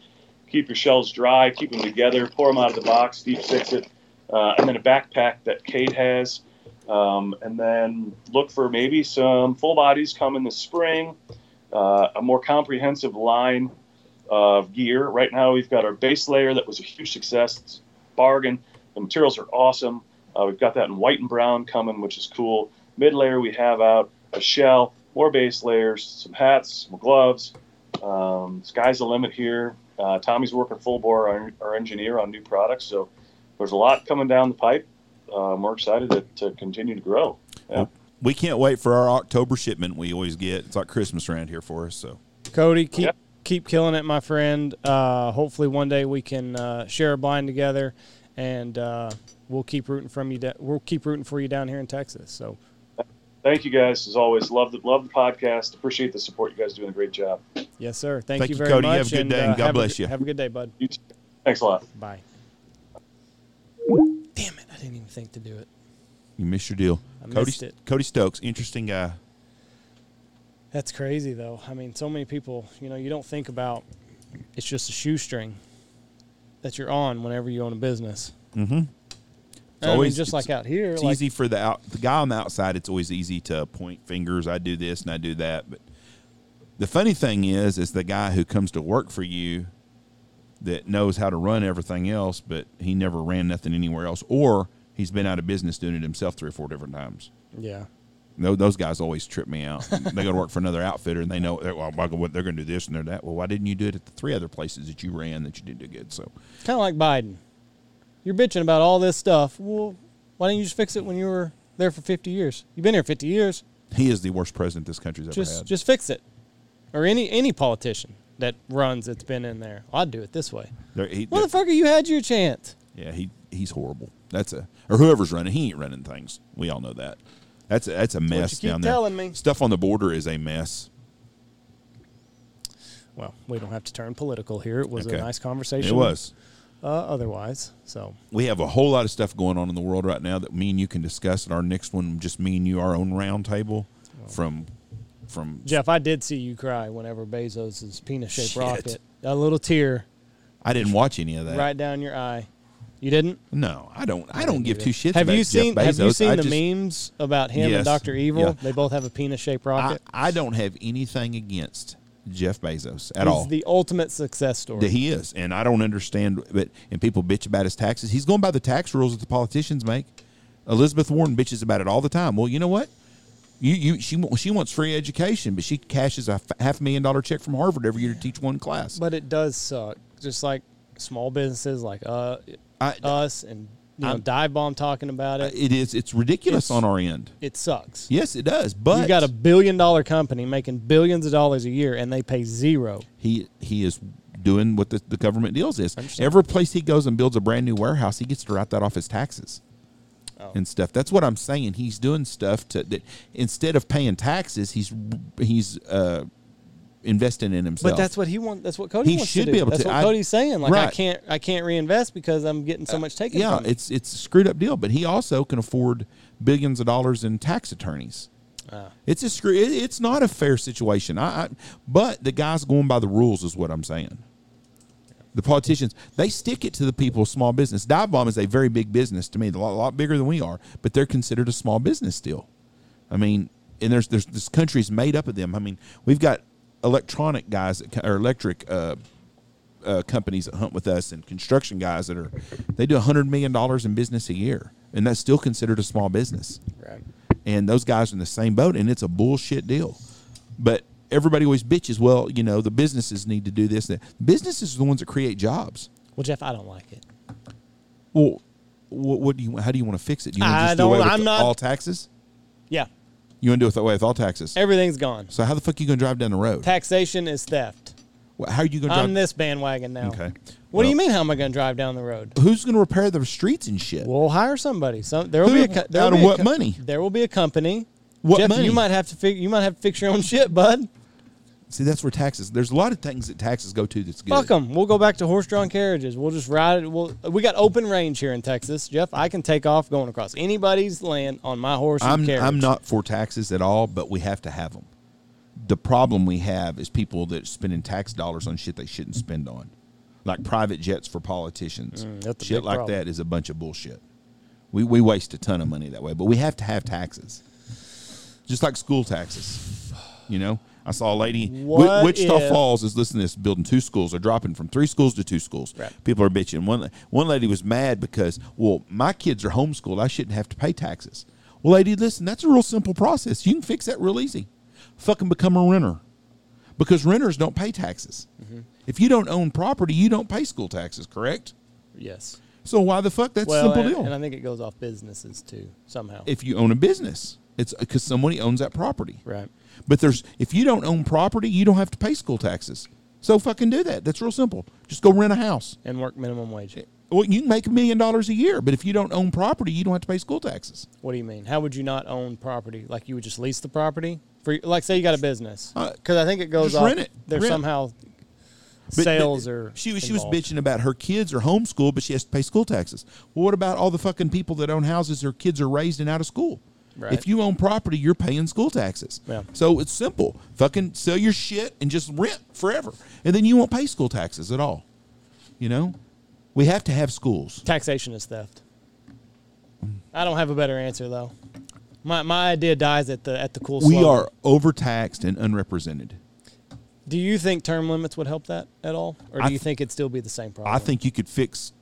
Keep your shells dry, keep them together, pour them out of the box, deep six it, uh, and then a backpack that Cade has. Um, and then look for maybe some full bodies coming this spring, uh, a more comprehensive line of gear. Right now, we've got our base layer that was a huge success. Bargain. The materials are awesome. Uh, we've got that in white and brown coming, which is cool. Mid layer, we have out a shell, more base layers, some hats, some gloves. Um, sky's the limit here. Uh, Tommy's working full bore, our, our engineer, on new products. So there's a lot coming down the pipe. Um, we're excited to, to continue to grow. Yeah. We can't wait for our October shipment. We always get it's like Christmas around here for us. So Cody, keep Yeah. keep killing it, my friend. Uh, hopefully, one day we can uh, share a blind together, and uh, we'll keep rooting from you. Da- we'll keep rooting for you down here in Texas. So, Thank you guys, as always. Love the love the podcast. Appreciate the support. You guys doing a great job. yes, sir. Thank, Thank you you, very Cody. much. Have a good and, day, and uh, God have a bless good- you. Have a good day, bud. You too. Thanks a lot. Bye. Damn it! I didn't even think to do it. you missed your deal. I Cody missed it. Cody Stokes, interesting guy. That's crazy, though. I mean, so many people, you know, you don't think about it's just a shoestring that you're on whenever you own a business. Mm-hmm. I mean, always- just like out here. It's like, easy for the out the guy on the outside. It's always easy to point fingers. I do this and I do that. But the funny thing is, is the guy who comes to work for you that knows how to run everything else, but he never ran nothing anywhere else, or he's been out of business doing it himself three or four different times. Yeah. Tho- Those guys always trip me out. [laughs] they go to work for another outfitter, and they know they're, well, they're going to do this and they're that. Well, why didn't you do it at the three other places that you ran that you did do good? So Kind of like Biden. You're bitching about all this stuff. Well, why didn't you just fix it when you were there for 50 years? You've been here 50 years. he is the worst president this country's ever Just had. just fix it. Or any any politician that runs that's been in there. I'd do it this way. There- he- Motherfucker, you had your chance. Yeah, he he's horrible. That's a or whoever's running, he ain't running things. We all know that. That's a, that's a mess you keep down there. telling me. Stuff on the border is a mess. Well, we don't have to turn political here. It was Okay. a nice conversation. It was. Uh, otherwise, so We have a whole lot of stuff going on in the world right now that me and you can discuss. At our next one, just me and you, our own roundtable from from Jeff, I did see you cry whenever Bezos's penis-shaped Shit. rocket, a little tear I didn't watch any of that. right down your eye. You didn't? No, I don't. I don't give two shits. Have you seen Have you seen I the just- memes about him Yes. and Doctor Evil? Yeah. They both have a penis-shaped I, rocket. I don't have anything against Jeff Bezos at all. He's all. the ultimate success story. That he is, and I don't understand. But and people bitch about his taxes. He's going by the tax rules that the politicians make. Elizabeth Warren bitches about it all the time. Well, you know what? You you she she wants free education, but she cashes a half million dollar check from Harvard every year to teach one class. but it does suck. Just like small businesses like uh, I- us and you know, I'm- Dive Bomb talking about it. it is it's ridiculous It's- on our end. It sucks. Yes, it does. But you got a billion dollar company making billions of dollars a year and they pay zero. he he is doing what the, the government deals is. Every place he goes and builds a brand new warehouse, he gets to write that off his taxes. Oh. and stuff. That's what I'm saying. He's doing stuff to that instead of paying taxes, he's he's uh, investing in himself. But that's what he wants. That's what Cody He wants should to do. be able that's to. what I- Cody's saying. Like I can't, I can't reinvest because I'm getting so much taken. yeah, it's it's a screwed up deal. But he also can afford billions of dollars in tax attorneys. Ah. It's a screw. It, it's not a fair situation. I, I but the guy's going by the rules, is what I'm saying. The politicians they stick it to the people small business. Dive Bomb is a very big business to me, a lot, a lot bigger than we are, but they're considered a small business still. I mean, and there's there's this country's made up of them. I mean, we've got electronic guys that, or electric uh, uh, companies that hunt with us and construction guys that are they do hundred million dollars in business a year, and that's still considered a small business right. and those guys are in the same boat, and it's a bullshit deal. But everybody always bitches. Well, you know, the businesses need to do this. That businesses are the ones that create jobs. Well, Jeff, I don't like it. Well, what, what do you? How do you want to fix it? Do you want to just do away with I'm not- all taxes? Yeah, You want to do it away with all taxes? everything's gone. So how the fuck you gonna drive down the road? Taxation is theft. Well, How are you gonna drive? I'm this bandwagon now. Okay. What do you mean? How am I going to drive down the road? Who's gonna repair the streets and shit? We'll hire somebody. Some there will Who? be a co- there will Out of be a what money? There will be a company. What Jeff, money? You might have to fig- You might have to fix your own shit, bud. See, that's where taxes. There's a lot of things that taxes go to that's good. Fuck them. We'll go back to horse-drawn carriages. We'll just ride it. We'll, we got open range here in Texas, Jeff. I can take off going across anybody's land on my horse and I'm carriage. I'm not for taxes at all, but we have to have them. The problem we have is people that are spending tax dollars on shit they shouldn't spend on, like private jets for politicians. Mm, shit like problem. that is a bunch of bullshit. We we waste a ton of money that way, but we have to have taxes, just like school taxes. You know, I saw a lady. What Wichita if- Falls is listening to this, building two schools. They're dropping from three schools to two schools. Right. People are bitching. One one lady was mad because, well, my kids are homeschooled. I shouldn't have to pay taxes. Well, lady, listen, that's a real simple process. You can fix that real easy. Fucking become a renter, because renters don't pay taxes. Mm-hmm. If you don't own property, you don't pay school taxes. Correct. yes. So why the fuck? That's a simple and, deal. and I think it goes off businesses too somehow. if you own a business, it's because somebody owns that property. right. But there's if you don't own property, you don't have to pay school taxes. So fucking do that. That's real simple. Just go rent a house. And work minimum wage. Well, you can make a million dollars a year, but if you don't own property, you don't have to pay school taxes. What do you mean? How would you not own property? Like you would just lease the property for, like, say you got a business? Uh, Because I think it goes just off. rent it. There's Rent. somehow But- sales but or she was she was bitching about her kids are homeschooled, but she has to pay school taxes. Well, what about all the fucking people that own houses their kids are raised and out of school? Right. If you own property, you're paying school taxes. Yeah. So it's simple. Fucking sell your shit and just rent forever, and then you won't pay school taxes at all. You know, we have to have schools. Taxation is theft. I don't have a better answer though. My my idea dies at the at the cool. We slogan. are overtaxed and unrepresented. Do you think term limits would help that at all, or do I you think it'd still be the same problem? I think you could fix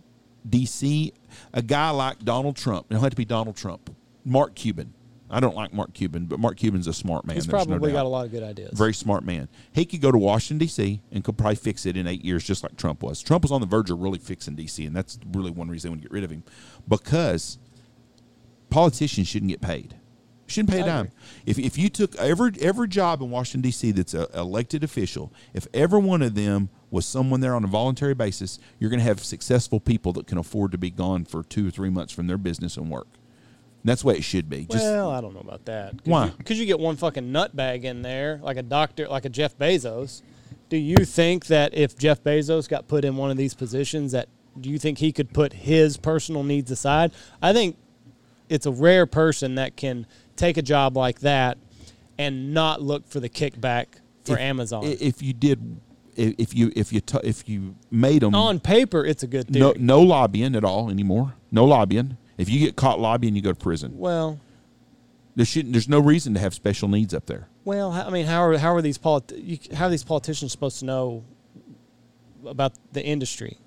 DC. A guy like Donald Trump. It don't have to be Donald Trump. Mark Cuban. I don't like Mark Cuban, but Mark Cuban's a smart man. he's probably no got a lot of good ideas. Very smart man. He could go to Washington D.C. and could probably fix it in eight years, just like Trump was. Trump was on the verge of really fixing D.C., and that's really one reason they want to get rid of him, because politicians shouldn't get paid. Shouldn't pay a dime. If, if you took every every job in Washington D.C. that's a elected official, if every one of them was someone there on a voluntary basis, you're going to have successful people that can afford to be gone for two or three months from their business and work. That's the way it should be. Just well, I don't know about that. Why? Because you, get one fucking nutbag in there, like a doctor, like a Jeff Bezos. Do you think that if Jeff Bezos got put in one of these positions, that do you think he could put his personal needs aside? I think it's a rare person that can take a job like that and not look for the kickback for if- Amazon. If you did, if you if you if you made them On paper, it's a good theory. no no lobbying at all anymore. No lobbying. If you get caught lobbying, you go to prison. Well, There shouldn't. There's no reason to have special needs up there. Well, I mean, how are how are these polit- you, how are these politicians supposed to know about the industry?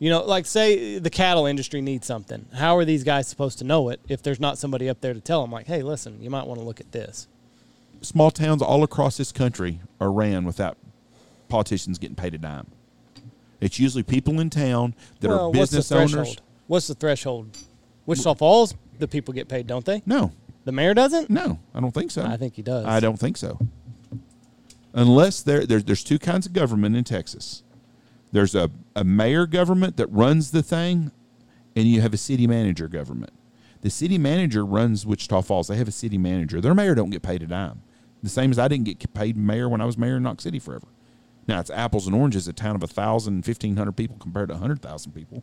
You know, like say the cattle industry needs something. How are these guys supposed to know it if there's not somebody up there to tell them? Like, hey, listen, you might want to look at this. Small towns all across this country are ran without politicians getting paid a dime. It's usually people in town that well, are business owners. What's the threshold? Wichita Falls, the people get paid, don't they? No, The mayor doesn't. no, I don't think so. I think he does. I don't think so. Unless there, there there's two kinds of government in Texas. There's a, a mayor government that runs the thing, and you have a city manager government. The city manager runs Wichita Falls. They have a city manager. Their mayor don't get paid a dime. The same as I didn't get paid mayor when I was mayor in Knox City forever. Now it's apples and oranges. A town of a thousand, fifteen hundred people compared to hundred thousand people.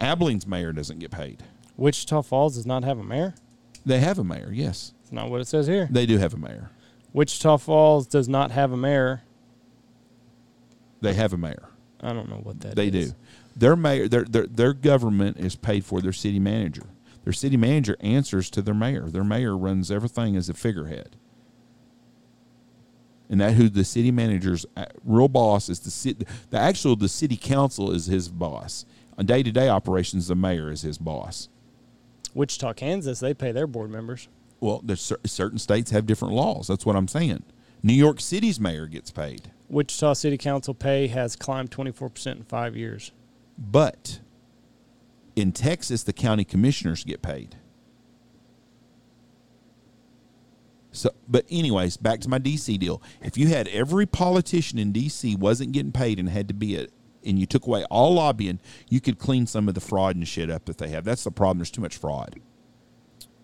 Abilene's mayor doesn't get paid. Wichita Falls does not have a mayor. They have a mayor, yes. It's not what it says here. They do have a mayor. Wichita Falls does not have a mayor. They have a mayor. I don't know what that they is. do. Their mayor, their, their their government is paid for their city manager. Their city manager answers to their mayor. Their mayor runs everything as a figurehead. And that who the city manager's uh, real boss is the city. The actual the city council is his boss. On day to day operations, the mayor is his boss. Wichita, Kansas, they pay their board members. Well, there's cer- certain states have different laws. That's what I'm saying. New York City's mayor gets paid, Wichita City Council pay has climbed 24% in five years. but in Texas, the county commissioners get paid. So, but anyways, back to my DC deal. If you had every politician in DC wasn't getting paid and had to be a, and you took away all lobbying, you could clean some of the fraud and shit up that they have. That's the problem. There's too much fraud.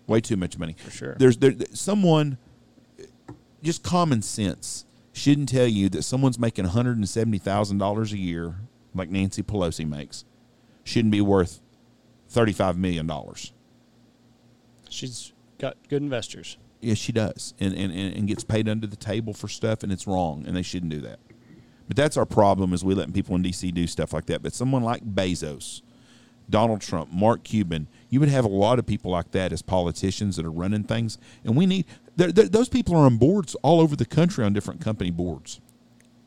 Way too much money. For sure. There's there someone just common sense. shouldn't tell you that someone's making $170,000 a year, like Nancy Pelosi makes, shouldn't be worth $35 million. She's got good investors. Yes, she does, and, and, and and gets paid under the table for stuff, and it's wrong, and they shouldn't do that. But that's our problem is we letting people in D.C. do stuff like that. But someone like Bezos, Donald Trump, Mark Cuban, you would have a lot of people like that as politicians that are running things, and we need they're, they're, those people are on boards all over the country on different company boards.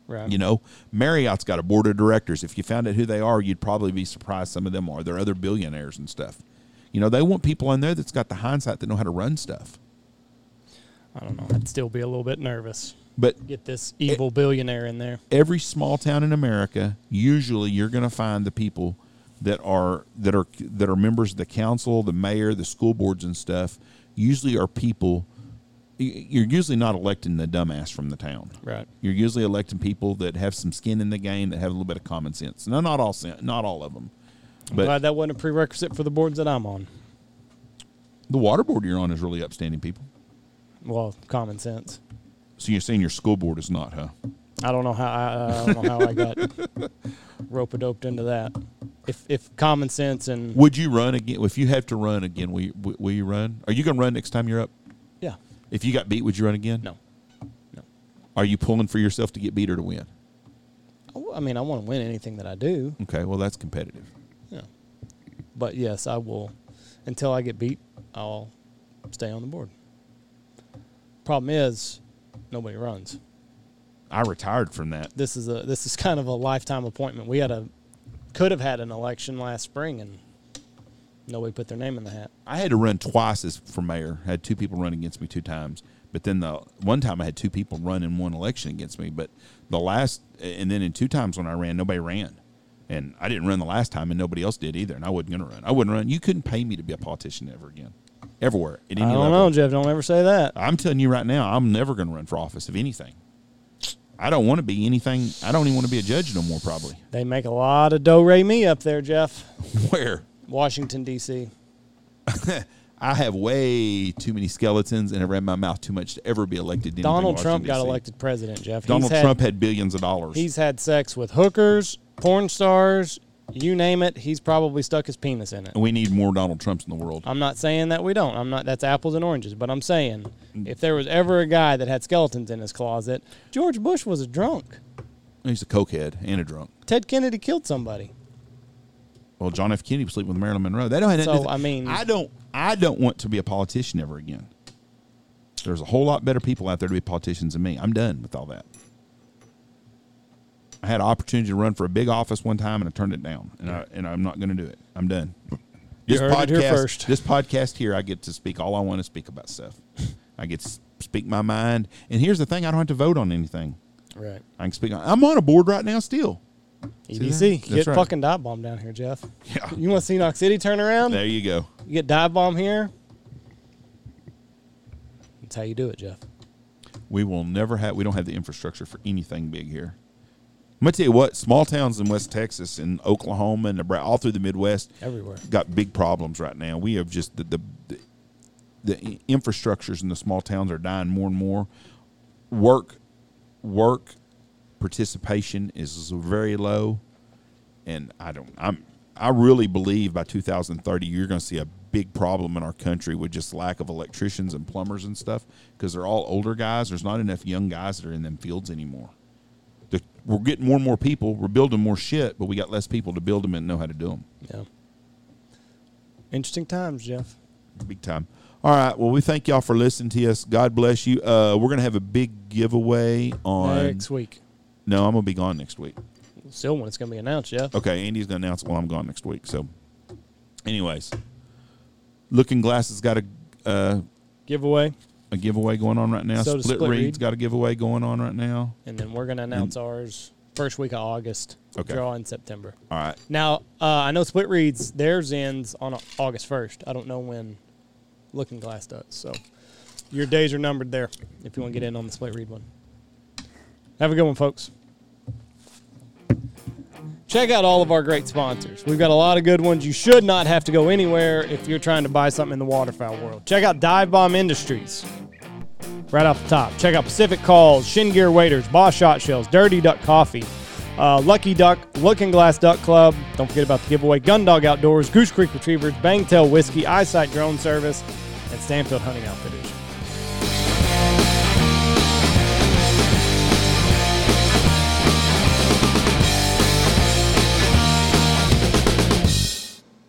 Right. You know, Marriott's got a board of directors. If you found out who they are, you'd probably be surprised. Some of them are. They're other billionaires and stuff. You know, they want people in there that's got the hindsight that know how to run stuff. I don't know. I'd still be a little bit nervous. But Get this evil billionaire in there. every small town in America, usually you're going to find the people that are that are that are members of the council, the mayor, the school boards and stuff. Usually are people. You're usually not electing the dumbass from the town. Right. You're usually electing people that have some skin in the game, that have a little bit of common sense. No, not all, not all of them, but Glad that wasn't a prerequisite for the boards that I'm on. the water board you're on is really upstanding people. Well, common sense. So you're saying your school board is not, huh? I don't know how I, I don't know how I got [laughs] rope doped into that. If if common sense and Would you run again if you have to run again? Will you, will- will you run? Are you going to run next time you're up? yeah, If you got beat, would you run again? No. No. Are you pulling for yourself to get beat or to win? I mean, I want to win anything that I do. Okay, well that's competitive. Yeah. But yes, I will. Until I get beat, I'll stay on the board. Problem is, nobody runs. I retired from that. This is a this is kind of a lifetime appointment. We had a could have had an election last spring and nobody put their name in the hat. I had to run twice as for mayor. I had two people run against me two times. But then the one time I had two people run in one election against me. But the last and then in two times when I ran, nobody ran. And I didn't run the last time and nobody else did either. And I wasn't gonna run. I wouldn't run. You couldn't pay me to be a politician ever again. Everywhere. At any I don't level. know, Jeff. Don't ever say that. I'm telling you right now, I'm never going to run for office of anything. I don't want to be anything. I don't even want to be a judge no more. Probably. They make a lot of do re me up there, Jeff. [laughs] Where Washington D.C. [laughs] I have way too many skeletons and have ran my mouth too much to ever be elected. to Donald Trump got elected president, Jeff. Donald He's had- Trump had billions of dollars. He's had sex with hookers, porn stars, you name it. He's probably stuck his penis in it. we need more Donald Trumps in the world. I'm not saying that we don't. I'm not. That's apples and oranges. But I'm saying mm. if there was ever a guy that had skeletons in his closet, George Bush was a drunk. He's a cokehead and a drunk. Ted Kennedy killed somebody. Well, John F. Kennedy was sleeping with Marilyn Monroe. They don't. Have So, I mean- I don't. I don't want to be a politician ever again. There's a whole lot better people out there to be politicians than me. I'm done with all that. I had an opportunity to run for a big office one time and I turned it down, and I and I'm not going to do it. I'm done. This heard it here podcast, first. this podcast here, I get to speak all I want to speak about stuff. I get to speak my mind, and here's the thing: I don't have to vote on anything. Right. I can speak. On, I'm on a board right now still. EDC. that? Get right. fucking dive bomb down here, Jeff. Yeah. You want to see Knox City turn around? There you go. You get dive bomb here. That's how you do it, Jeff. We will never have. We don't have the infrastructure for anything big here. I'm gonna tell you what. Small towns in West Texas and Oklahoma and Nebraska, all through the Midwest, Everywhere. got big problems right now. We have just the the, the, the infrastructures in the small towns are dying more and more. Work, work, participation is very low, and I don't. I'm. I really believe by 2030 you're going to see a big problem in our country with just lack of electricians and plumbers and stuff because they're all older guys. There's not enough young guys that are in them fields anymore. We're getting more and more people. We're building more shit, but we got less people to build them and know how to do them. Yeah. Interesting times, Jeff. Big time. All right. Well, we thank y'all for listening to us. God bless you. Uh, we're gonna have a big giveaway on. Next week. No, I'm gonna be gone next week. Still when it's going to be announced, Jeff. Okay, Andy's gonna announce while I'm gone next week. So, anyways, Looking Glass has got a uh, Giveaway. A giveaway going on right now. So Split, Split Reed's Reed. got a giveaway going on right now. And then we're going to announce ours first week of August. Okay. Draw in September. All right. Now, uh, I know Split Reed's, theirs ends on August 1st. I don't know when Looking Glass does. So your days are numbered there if you want to get in on the Split Reed one. Have a good one, folks. Check out all of our great sponsors. We've got a lot of good ones. You should not have to go anywhere if you're trying to buy something in the waterfowl world. Check out Dive Bomb Industries. Right off the top. Check out Pacific Calls, Shin Gear Waders, Boss Shot Shells, Dirty Duck Coffee, uh, Lucky Duck, Looking Glass Duck Club. Don't forget about the giveaway. Gun Dog Outdoors, Goose Creek Retrievers, Bangtail Whiskey, Eyesight Drone Service, and Stanfield Hunting Outfitters.